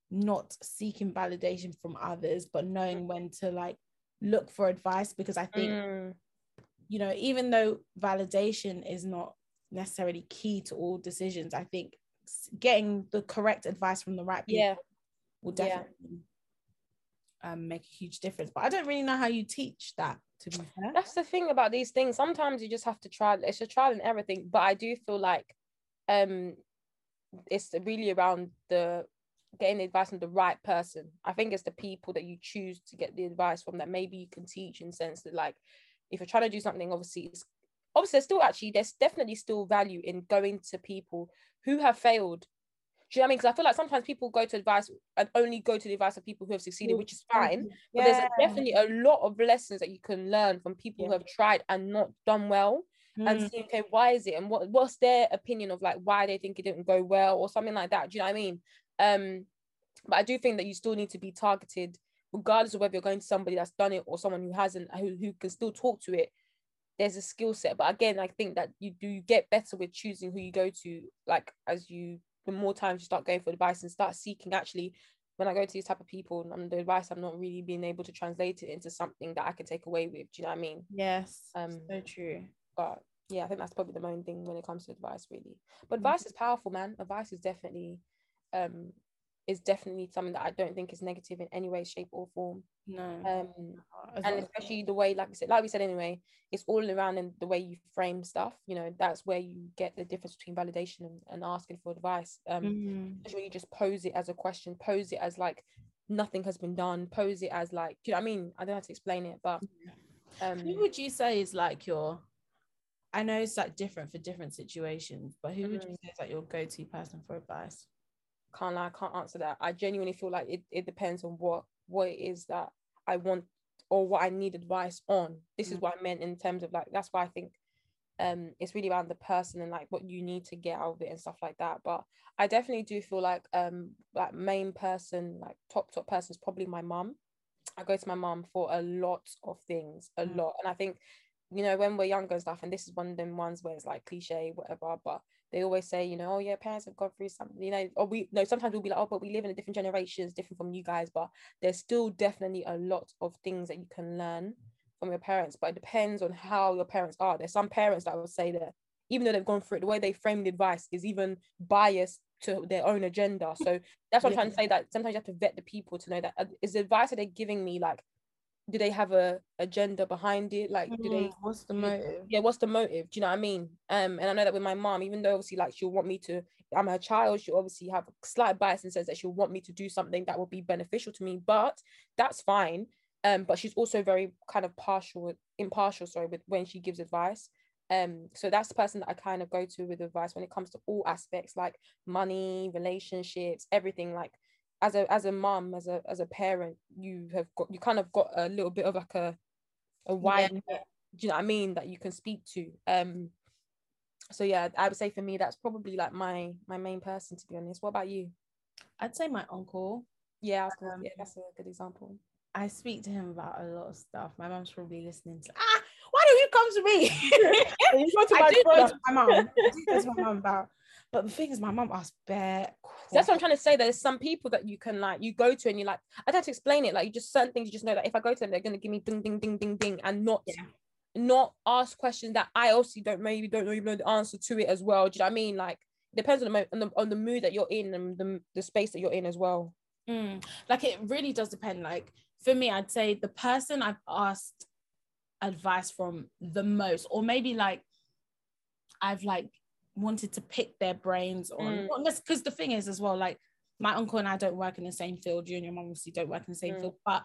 not seeking validation from others, but knowing when to like look for advice because I think Mm, you know, even though validation is not necessarily key to all decisions, I think getting the correct advice from the right people yeah. will yeah. definitely um, make a huge difference. But I don't really know how you teach that, to be fair. That's the thing about these things. Sometimes you just have to try. It's a trial and everything. But I do feel like, um, it's really around the getting the advice from the right person. I think it's the people that you choose to get the advice from that maybe you can teach in sense that like if you're trying to do something, obviously it's obviously there's still actually there's definitely still value in going to people who have failed. Do you know what I mean? Because I feel like sometimes people go to advice and only go to the advice of people who have succeeded, which is fine. But there's definitely a lot of lessons that you can learn from people who have tried and not done well and Mm, see, okay, why is it? And what what's their opinion of like why they think it didn't go well or something like that. Do you know what I mean? Um, but I do think that you still need to be targeted, regardless of whether you're going to somebody that's done it or someone who hasn't, who, who can still talk to it. There's a skill set. But again, I think that you do get better with choosing who you go to, like as you the more times you start going for advice and start seeking actually when I go to these type of people and the advice, I'm not really being able to translate it into something that I can take away with. Do you know what I mean? Yes, Um, so true. But yeah, I think that's probably the main thing when it comes to advice, really. But Mm. advice is powerful, man. Advice is definitely, um, is definitely something that I don't think is negative in any way, shape, or form. No, Um, and well- especially the way, like I said, like we said anyway, it's all around in the way you frame stuff. You know, that's where you get the difference between validation and, and asking for advice. Um, Mhm. when you just pose it as a question, pose it as like nothing has been done, pose it as like, do you know what I mean? I don't have to explain it, but um, who would you say is like your i know it's like different for different situations but who would you say is like your go-to person for advice can't lie, I can't answer that. I genuinely feel like it, it depends on what what it is that I want or what I need advice on. This is Mm. what I meant in terms of like that's why I think um it's really around the person and like what you need to get out of it and stuff like that. But I definitely do feel like um like main person, like top top person is probably my mum. I go to my mum for a lot of things, a Mm. lot. And I think, you know, when we're younger and stuff, and this is one of them ones where it's like cliche, whatever, but they always say, you know, oh yeah, parents have gone through something, you know, or we no, sometimes we'll be like, oh, but we live in a different generations, different from you guys, but there's still definitely a lot of things that you can learn from your parents, but it depends on how your parents are. There's some parents that would say that even though they've gone through it, the way they frame the advice is even biased to their own agenda. So that's what I'm trying to say. That sometimes you have to vet the people to know that uh, is the advice that they're giving me like do they have a agenda behind it? Like do they Mm, what's the motive? yeah what's the motive? Do you know what i mean? Um and i know that with my mom even though obviously like she'll want me to i'm her child she'll obviously have a slight bias and says that she'll want me to do something that will be beneficial to me but that's fine. Um but she's also very kind of partial impartial sorry with when she gives advice. Um so that's the person that i kind of go to with advice when it comes to all aspects like money relationships everything like as a as a mom as a as a parent you have got you kind of got a little bit of like a a wide net, do you know what I mean that you can speak to um so yeah I would say for me that's probably like my my main person to be honest what about you I'd say my uncle. yeah, I was gonna- Um, yeah that's a good example I speak to him about a lot of stuff. My mom's probably listening to ah, why don't you come to me? You go to I my do go to my mom. I do go to my mom about. But the thing is, my mom asked bare. that's what I'm trying to say. There's some people that you can like you go to and you're like, I don't have to explain it. Like you just certain things you just know that if I go to them, they're gonna give me ding ding ding ding ding and not Yeah. not ask questions that I also don't maybe don't even know the answer to it as well. Do you know what I mean? Like depends on the mo- on the on the mood that you're in and the the space that you're in as well. Mm, like it really does depend. Like for me, I'd say the person I've asked advice from the most, or maybe like I've like wanted to pick their brains on. Mm. Because the thing is as well, like my uncle and I don't work in the same field. You and your mom obviously don't work in the same Mm. field, but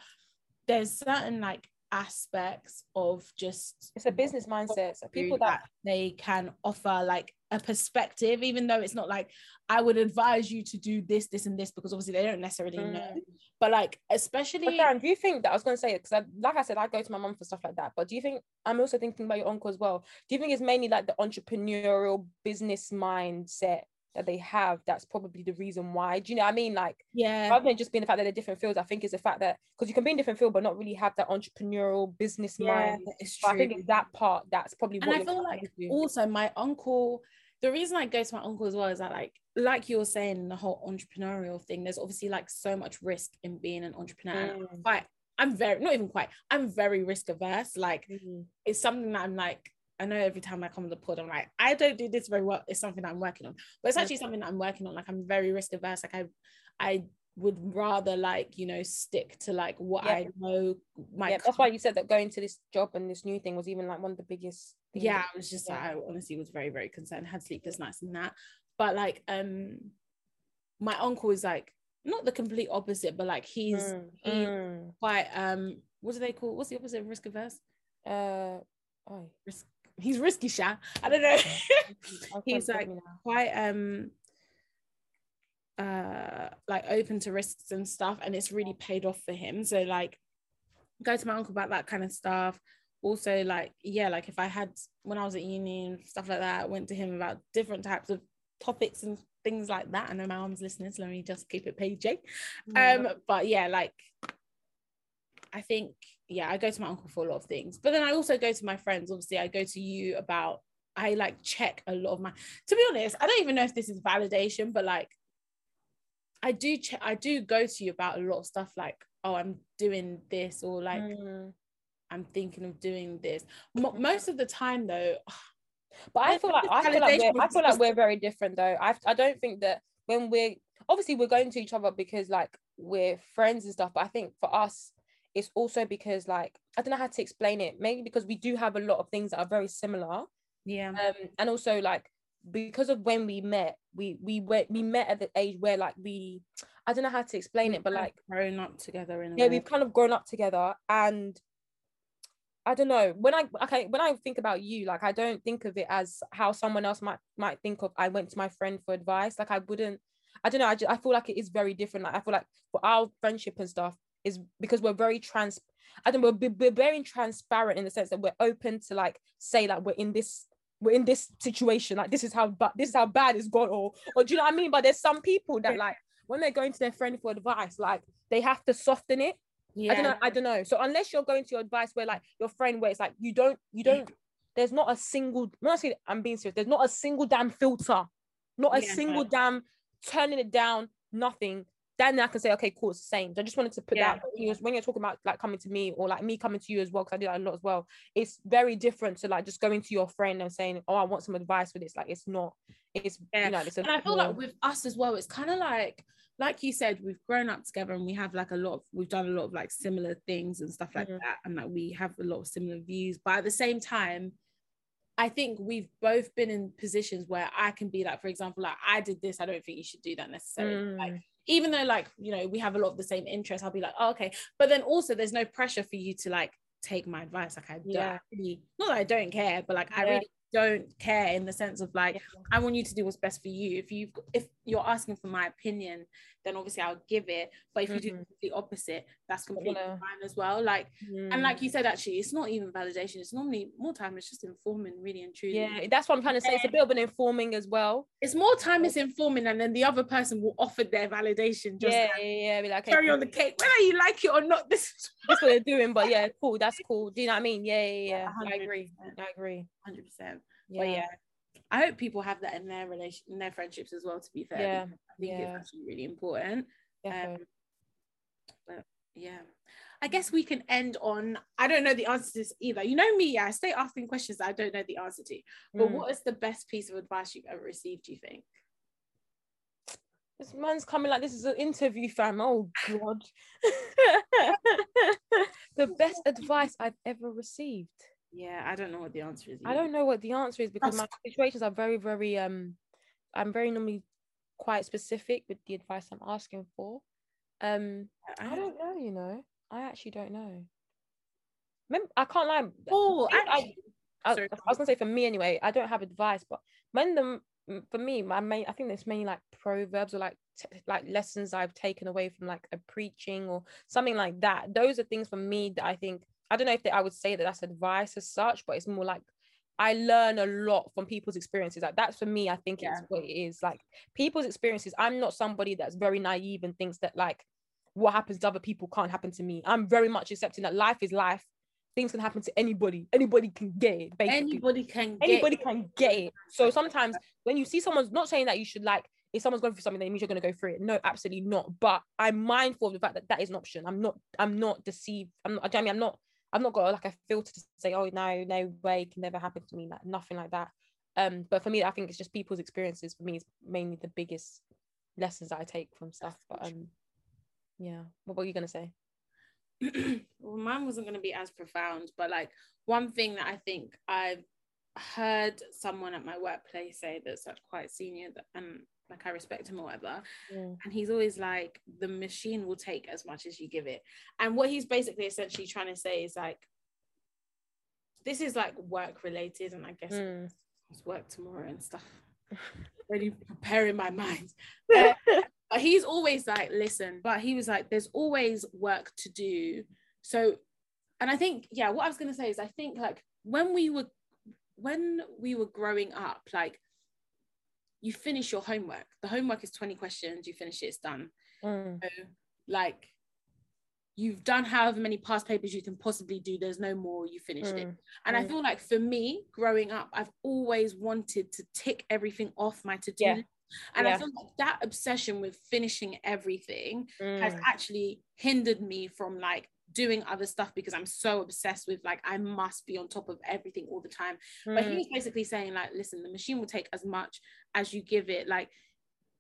there's certain like aspects of just It's a business mindset. So people that that they can offer like a perspective, even though it's not like I would advise you to do this, this, and this, because obviously they don't necessarily know. Mm. But like, But especially Karen, do you think that I was going to say it because, like I said, I go to my mum for stuff like that. But do you think I'm also thinking about your uncle as well? Do you think it's mainly like the entrepreneurial business mindset that they have that's probably the reason why? Do you know what I mean? Like yeah, rather than just being the fact that they're different fields, I think it's the fact that because you can be in different field but not really have that entrepreneurial business yeah, mind. it's But true. I think it's that part that's probably and I feel like also my uncle. The reason I go to my uncle as well is that like like you were saying the whole entrepreneurial thing. There's obviously like so much risk in being an entrepreneur. I'm Mm. quite, I'm very not even quite. I'm very risk averse. Like Mhm. it's something that I'm like, I know every time I come on the pod, I'm like, I don't do this very well. It's something I'm working on, but it's actually something that I'm working on. Like I'm very risk averse. Like I, I would rather like you know stick to like what. I know. My yeah, that's why you said that going to this job and this new thing was even like one of the biggest. things yeah, I was just yeah. like, I honestly was very very concerned. Had sleepless nights and that, but like um, my uncle is like not the complete opposite, but like he's Mm, he- mm. quite um, what do they call? What's the opposite of risk averse? Uh, oh, Risk. He's risky, Sha. I don't know. he's like quite um uh like open to risks and stuff and it's really paid off for him. So like go to my uncle about that kind of stuff. Also like yeah like if i had when i was at uni and stuff like that I went to him about different types of topics and things like that. I know my mom's listening so let me just keep it pg um but yeah like i think yeah i go to my uncle for a lot of things but then i also go to my friends obviously i go to you about i like check a lot of my to be honest i don't even know if this is validation but like i do check i do go to you about a lot of stuff like oh i'm doing this or like Mm. i'm thinking of doing this Mo- most of the time though But I I feel like I feel like we're, I feel like we're very different though. I I don't think that when we're obviously we're going to each other because like we're friends and stuff. But I think for us, it's also because like I don't know how to explain it. Maybe because we do have a lot of things that are very similar. yeah Um, and also like because of when we met, we we went we met at the age where like we I don't know how to explain it, but like grown up together in a yeah way. we've kind of grown up together and i don't know when i okay when i think about you like i don't think of it as how someone else might might think of i went to my friend for advice like i wouldn't i don't know i, just, I feel like it is very different like i feel like for our friendship and stuff is because we're very trans i don't know we're, we're very transparent in the sense that we're open to like say like we're in this we're in this situation like this is how but this is how bad it's got or or do you know what i mean but there's some people that like when they're going to their friend for advice like they have to soften it yeah I don't know. I don't know. So unless you're going to your advice where like your friend where it's like you don't you don't there's not a single when I say I'm being serious, there's not a single damn filter, not a Yeah. single damn turning it down, nothing. Then I can say, okay, cool, it's the same. So I just wanted to put Yeah. that when you're, when you're talking about like coming to me or like me coming to you as well, because I do that a lot as well. It's very different to like just going to your friend and saying, oh, I want some advice for this. Like it's not, it's Yeah. you know, it's a and I feel more- like with us as well, it's kind of like like you said, we've grown up together and we have like a lot of we've done a lot of like similar things and stuff like Mhm. that, and like we have a lot of similar views. But at the same time, I think we've both been in positions where I can be like, for example, like I did this, I don't think you should do that necessarily. Like Mm. Even though like you know we have a lot of the same interests, I'll be like, oh, okay. But then also there's no pressure for you to like take my advice. Like I don't really, not that I don't care, but like I really don't care in the sense of like I want you to do what's best for you. If you if you're asking for my opinion, then obviously I'll give it. But if you do Mhm. the opposite, that's completely gonna- fine as well. Like and Mm. like you said, actually, it's not even validation. It's normally more time. It's just informing, really and truly. yeah, that's what I'm trying to say. It's a bit of an informing as well. It's more time. It's informing, and then the other person will offer their validation. Just yeah, like, yeah, yeah. Be like, okay, cool. on the cake, whether you like it or not. This is that's what they're doing. But yeah, cool. That's cool. Do you know what I mean? Yeah, yeah, yeah. I agree. I agree. hundred percent. Yeah, But yeah, I hope people have that in their relation, in their friendships as well. To be fair, Yeah, I think yeah. it's actually really important. Um, but yeah, I guess we can end on. I don't know the answer to this either. You know me, yeah. I stay asking questions I don't know the answer to. But Mm. what is the best piece of advice you've ever received? Do you think? This man's coming like this is an interview, fam. Oh god. the best advice I've ever received. Yeah, I don't know what the answer is. I don't know what the answer is because That's- my situations are very, very um I'm very normally quite specific with the advice I'm asking for. Um I don't know, you know. I actually don't know. I can't lie. Oh, I- I- I, I was gonna say for me anyway, I don't have advice, but when the for me, my main I think there's mainly like proverbs or like t- like lessons I've taken away from like a preaching or something like that. Those are things for me that I think I don't know if they, I would say that that's advice as such, but it's more like I learn a lot from people's experiences. Like that's for me, I think it's what it is. Like people's experiences. I'm not somebody that's very naive and thinks that like what happens to other people can't happen to me. I'm very much accepting that life is life. Things can happen to anybody. Anybody can get it. Basically anybody can. Get anybody can get it. So sometimes when you see someone's not saying that you should like if someone's going through something, then it means you're going to go through it. No, absolutely not. But I'm mindful of the fact that that is an option. I'm not. I'm not deceived. I'm not. I mean, I'm not. I've not got like a filter to say, oh no, no way, it can never happen to me. Like nothing like that. Um, but for me, I think it's just people's experiences. For me, is mainly the biggest lessons that I take from stuff. But um, yeah. What were you gonna say? well, mine wasn't going to be as profound, but like one thing that I think I've heard someone at my workplace say that's like quite senior that, and like I respect him or whatever. Mm. And he's always like, the machine will take as much as you give it. And what he's basically essentially trying to say is like, this is like work related, and I guess Mm. it's work tomorrow and stuff. Really preparing my mind. Uh, but he's always like, listen, but he was like, there's always work to do. So, and I think, yeah, what I was going to say is, I think like when we were, when we were growing up, like you finish your homework. The homework is 20 questions, you finish it, it's done. Mm. So, like, you've done however many past papers you can possibly do, there's no more, you finished it. Mm. And I Mm. feel like for me, growing up, I've always wanted to tick everything off my to do Yeah. list. And I Yeah. feel like that obsession with finishing everything has Mm. actually hindered me from like doing other stuff because I'm so obsessed with like I must be on top of everything all the time. But he Mm. was basically saying like, listen, the machine will take as much as you give it. Like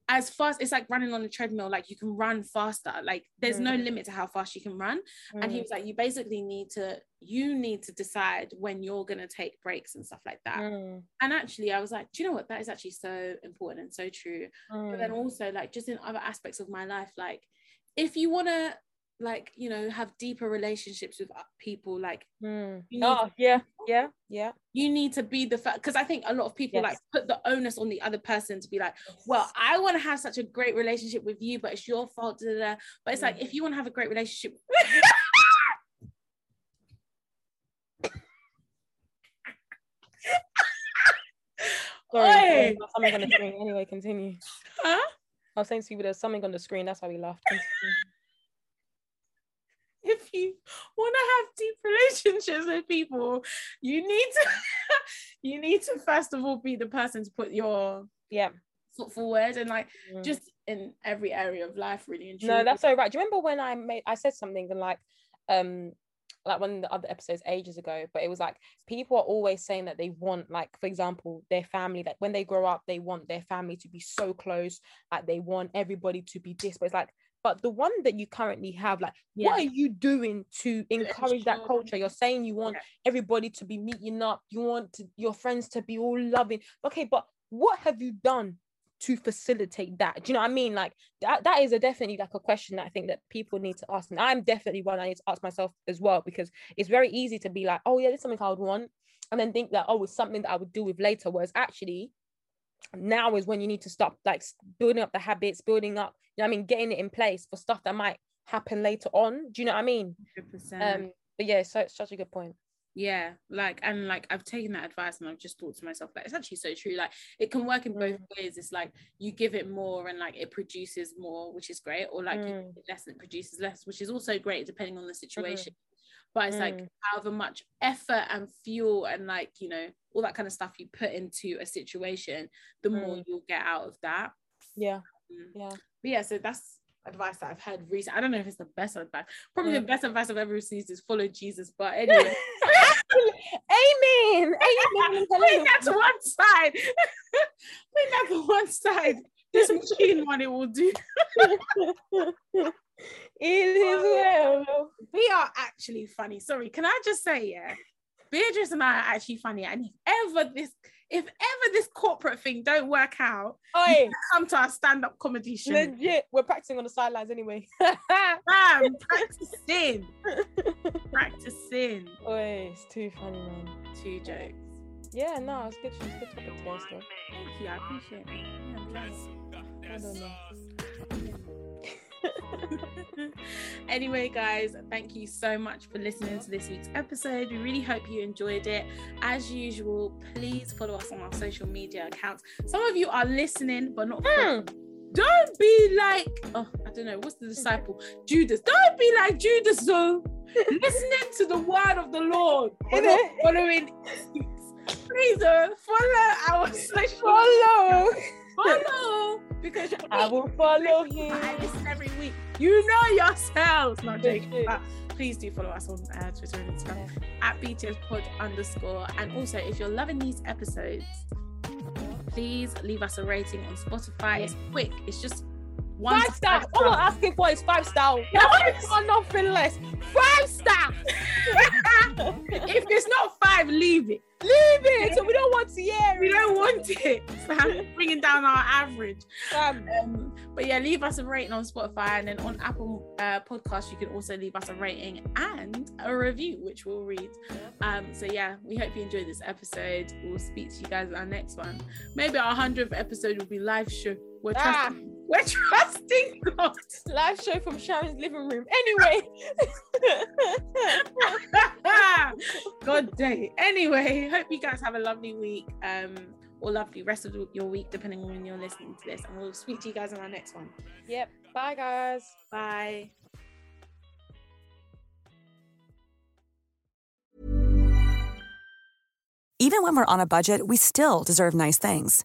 as fast, it's like running on a treadmill. Like you can run faster. Like there's no Mm. limit to how fast you can run. And he Mm. was like, you basically need to, you need to decide when you're gonna take breaks and stuff like that. Mm. And actually, I was like, do you know what? That is actually so important and so true. But then Mm. also, like, just in other aspects of my life, like, if you wanna, like, you know, have deeper relationships with uh, people, like, Mm. Oh yeah, yeah, yeah. you need to be the fact because I think a lot of people like put the onus on the other person to be like, well, I want to have such a great relationship with you, but it's your fault. Da, da, da. But it's like if you want to have a great relationship. Sorry, Oi! something on the screen. Anyway, continue. Huh? I was saying to people, there's something on the screen. That's why we laughed. If you want to have deep relationships with people, you need to you need to first of all be the person to put your Yeah, foot forward and like Mm. just in every area of life, really. And No, that's so right. Do you remember when I made I said something and like um like one of the other episodes ages ago, but it was like people are always saying that they want like for example their family like when they grow up they want their family to be so close like they want everybody to be this but it's like but the one that you currently have like what are you doing to encourage that culture? You're saying you want Yeah. everybody to be meeting up you want to, your friends to be all loving. Okay but what have you done to facilitate that? Do you know what i mean? Like that that is a definitely like a question that i think that people need to ask and i'm definitely one i need to ask myself as well because it's very easy to be like oh yeah this is something i would want and then think that oh it's something that i would do with later whereas actually now is when you need to stop like building up the habits building up you know i mean getting it in place for stuff that might happen later on do you know what i mean 100%. um but yeah so it's such a good point yeah like and like i've taken that advice and i've just thought to myself like it's actually so true like it can work in both Mm. ways it's like you give it more and like it produces more which is great or like you Mm. give it less and it produces less which is also great depending on the situation but it's like Mm. however much effort and fuel and like you know all that kind of stuff you put into a situation the more Mm. you'll get out of that yeah Mm. yeah but yeah so that's advice that i've heard recently i don't know if it's the best advice probably the Mm. best advice i've ever received is follow jesus but anyway Amen. Amen. putting that to one side. putting that to one side. This machine one it will do. it is well. We are actually funny. Sorry, can I just say, yeah, Beatrice and I are actually funny. And if ever this, if ever this corporate thing don't work out, Oi, come to our stand-up comedy show. legit. We're practicing on the sidelines anyway. Bam, practicing, practicing. Oi, it's too funny, man. Two jokes. Yeah, no, it's good. It's good topic today still. Thank you. I appreciate it. Yeah, I don't know. anyway, guys, thank you so much for listening to this week's episode. We really hope you enjoyed it. As usual, please follow us on our social media accounts. Some of you are listening, but not. Hmm. Don't be like, oh, I don't know, what's the disciple? Judas. Don't be like Judas, though. listening to the word of the Lord, but not following. Please uh, follow our social Follow. Follow because I will follow you. I him. listen every week. You know yourselves. Not joking. Please do follow us on uh, Twitter and Instagram at BTSPod underscore. And also, if you're loving these episodes, please leave us a rating on Spotify. It's quick. It's just one Five star. All we're asking for is five star. Yes. Or nothing less. Five star. if it's not five, leave it. Leave it. So we don't want to hear We don't want it. Fam, bringing down our average. Um, but yeah, leave us a rating on Spotify and then on Apple uh, Podcasts, you can also leave us a rating and a review, which we'll read. Um, so yeah, we hope you enjoyed this episode. We'll speak to you guys in our next one. Maybe our hundredth episode will be live show. We're Ah. trusting. We're trusting God. Live show from Sharon's living room. Anyway. God day. Anyway, hope you guys have a lovely week. Um, or lovely rest of your week, depending on when you're listening to this. And we'll speak to you guys on our next one. yep. Bye, guys. Bye. Even when we're on a budget, we still deserve nice things.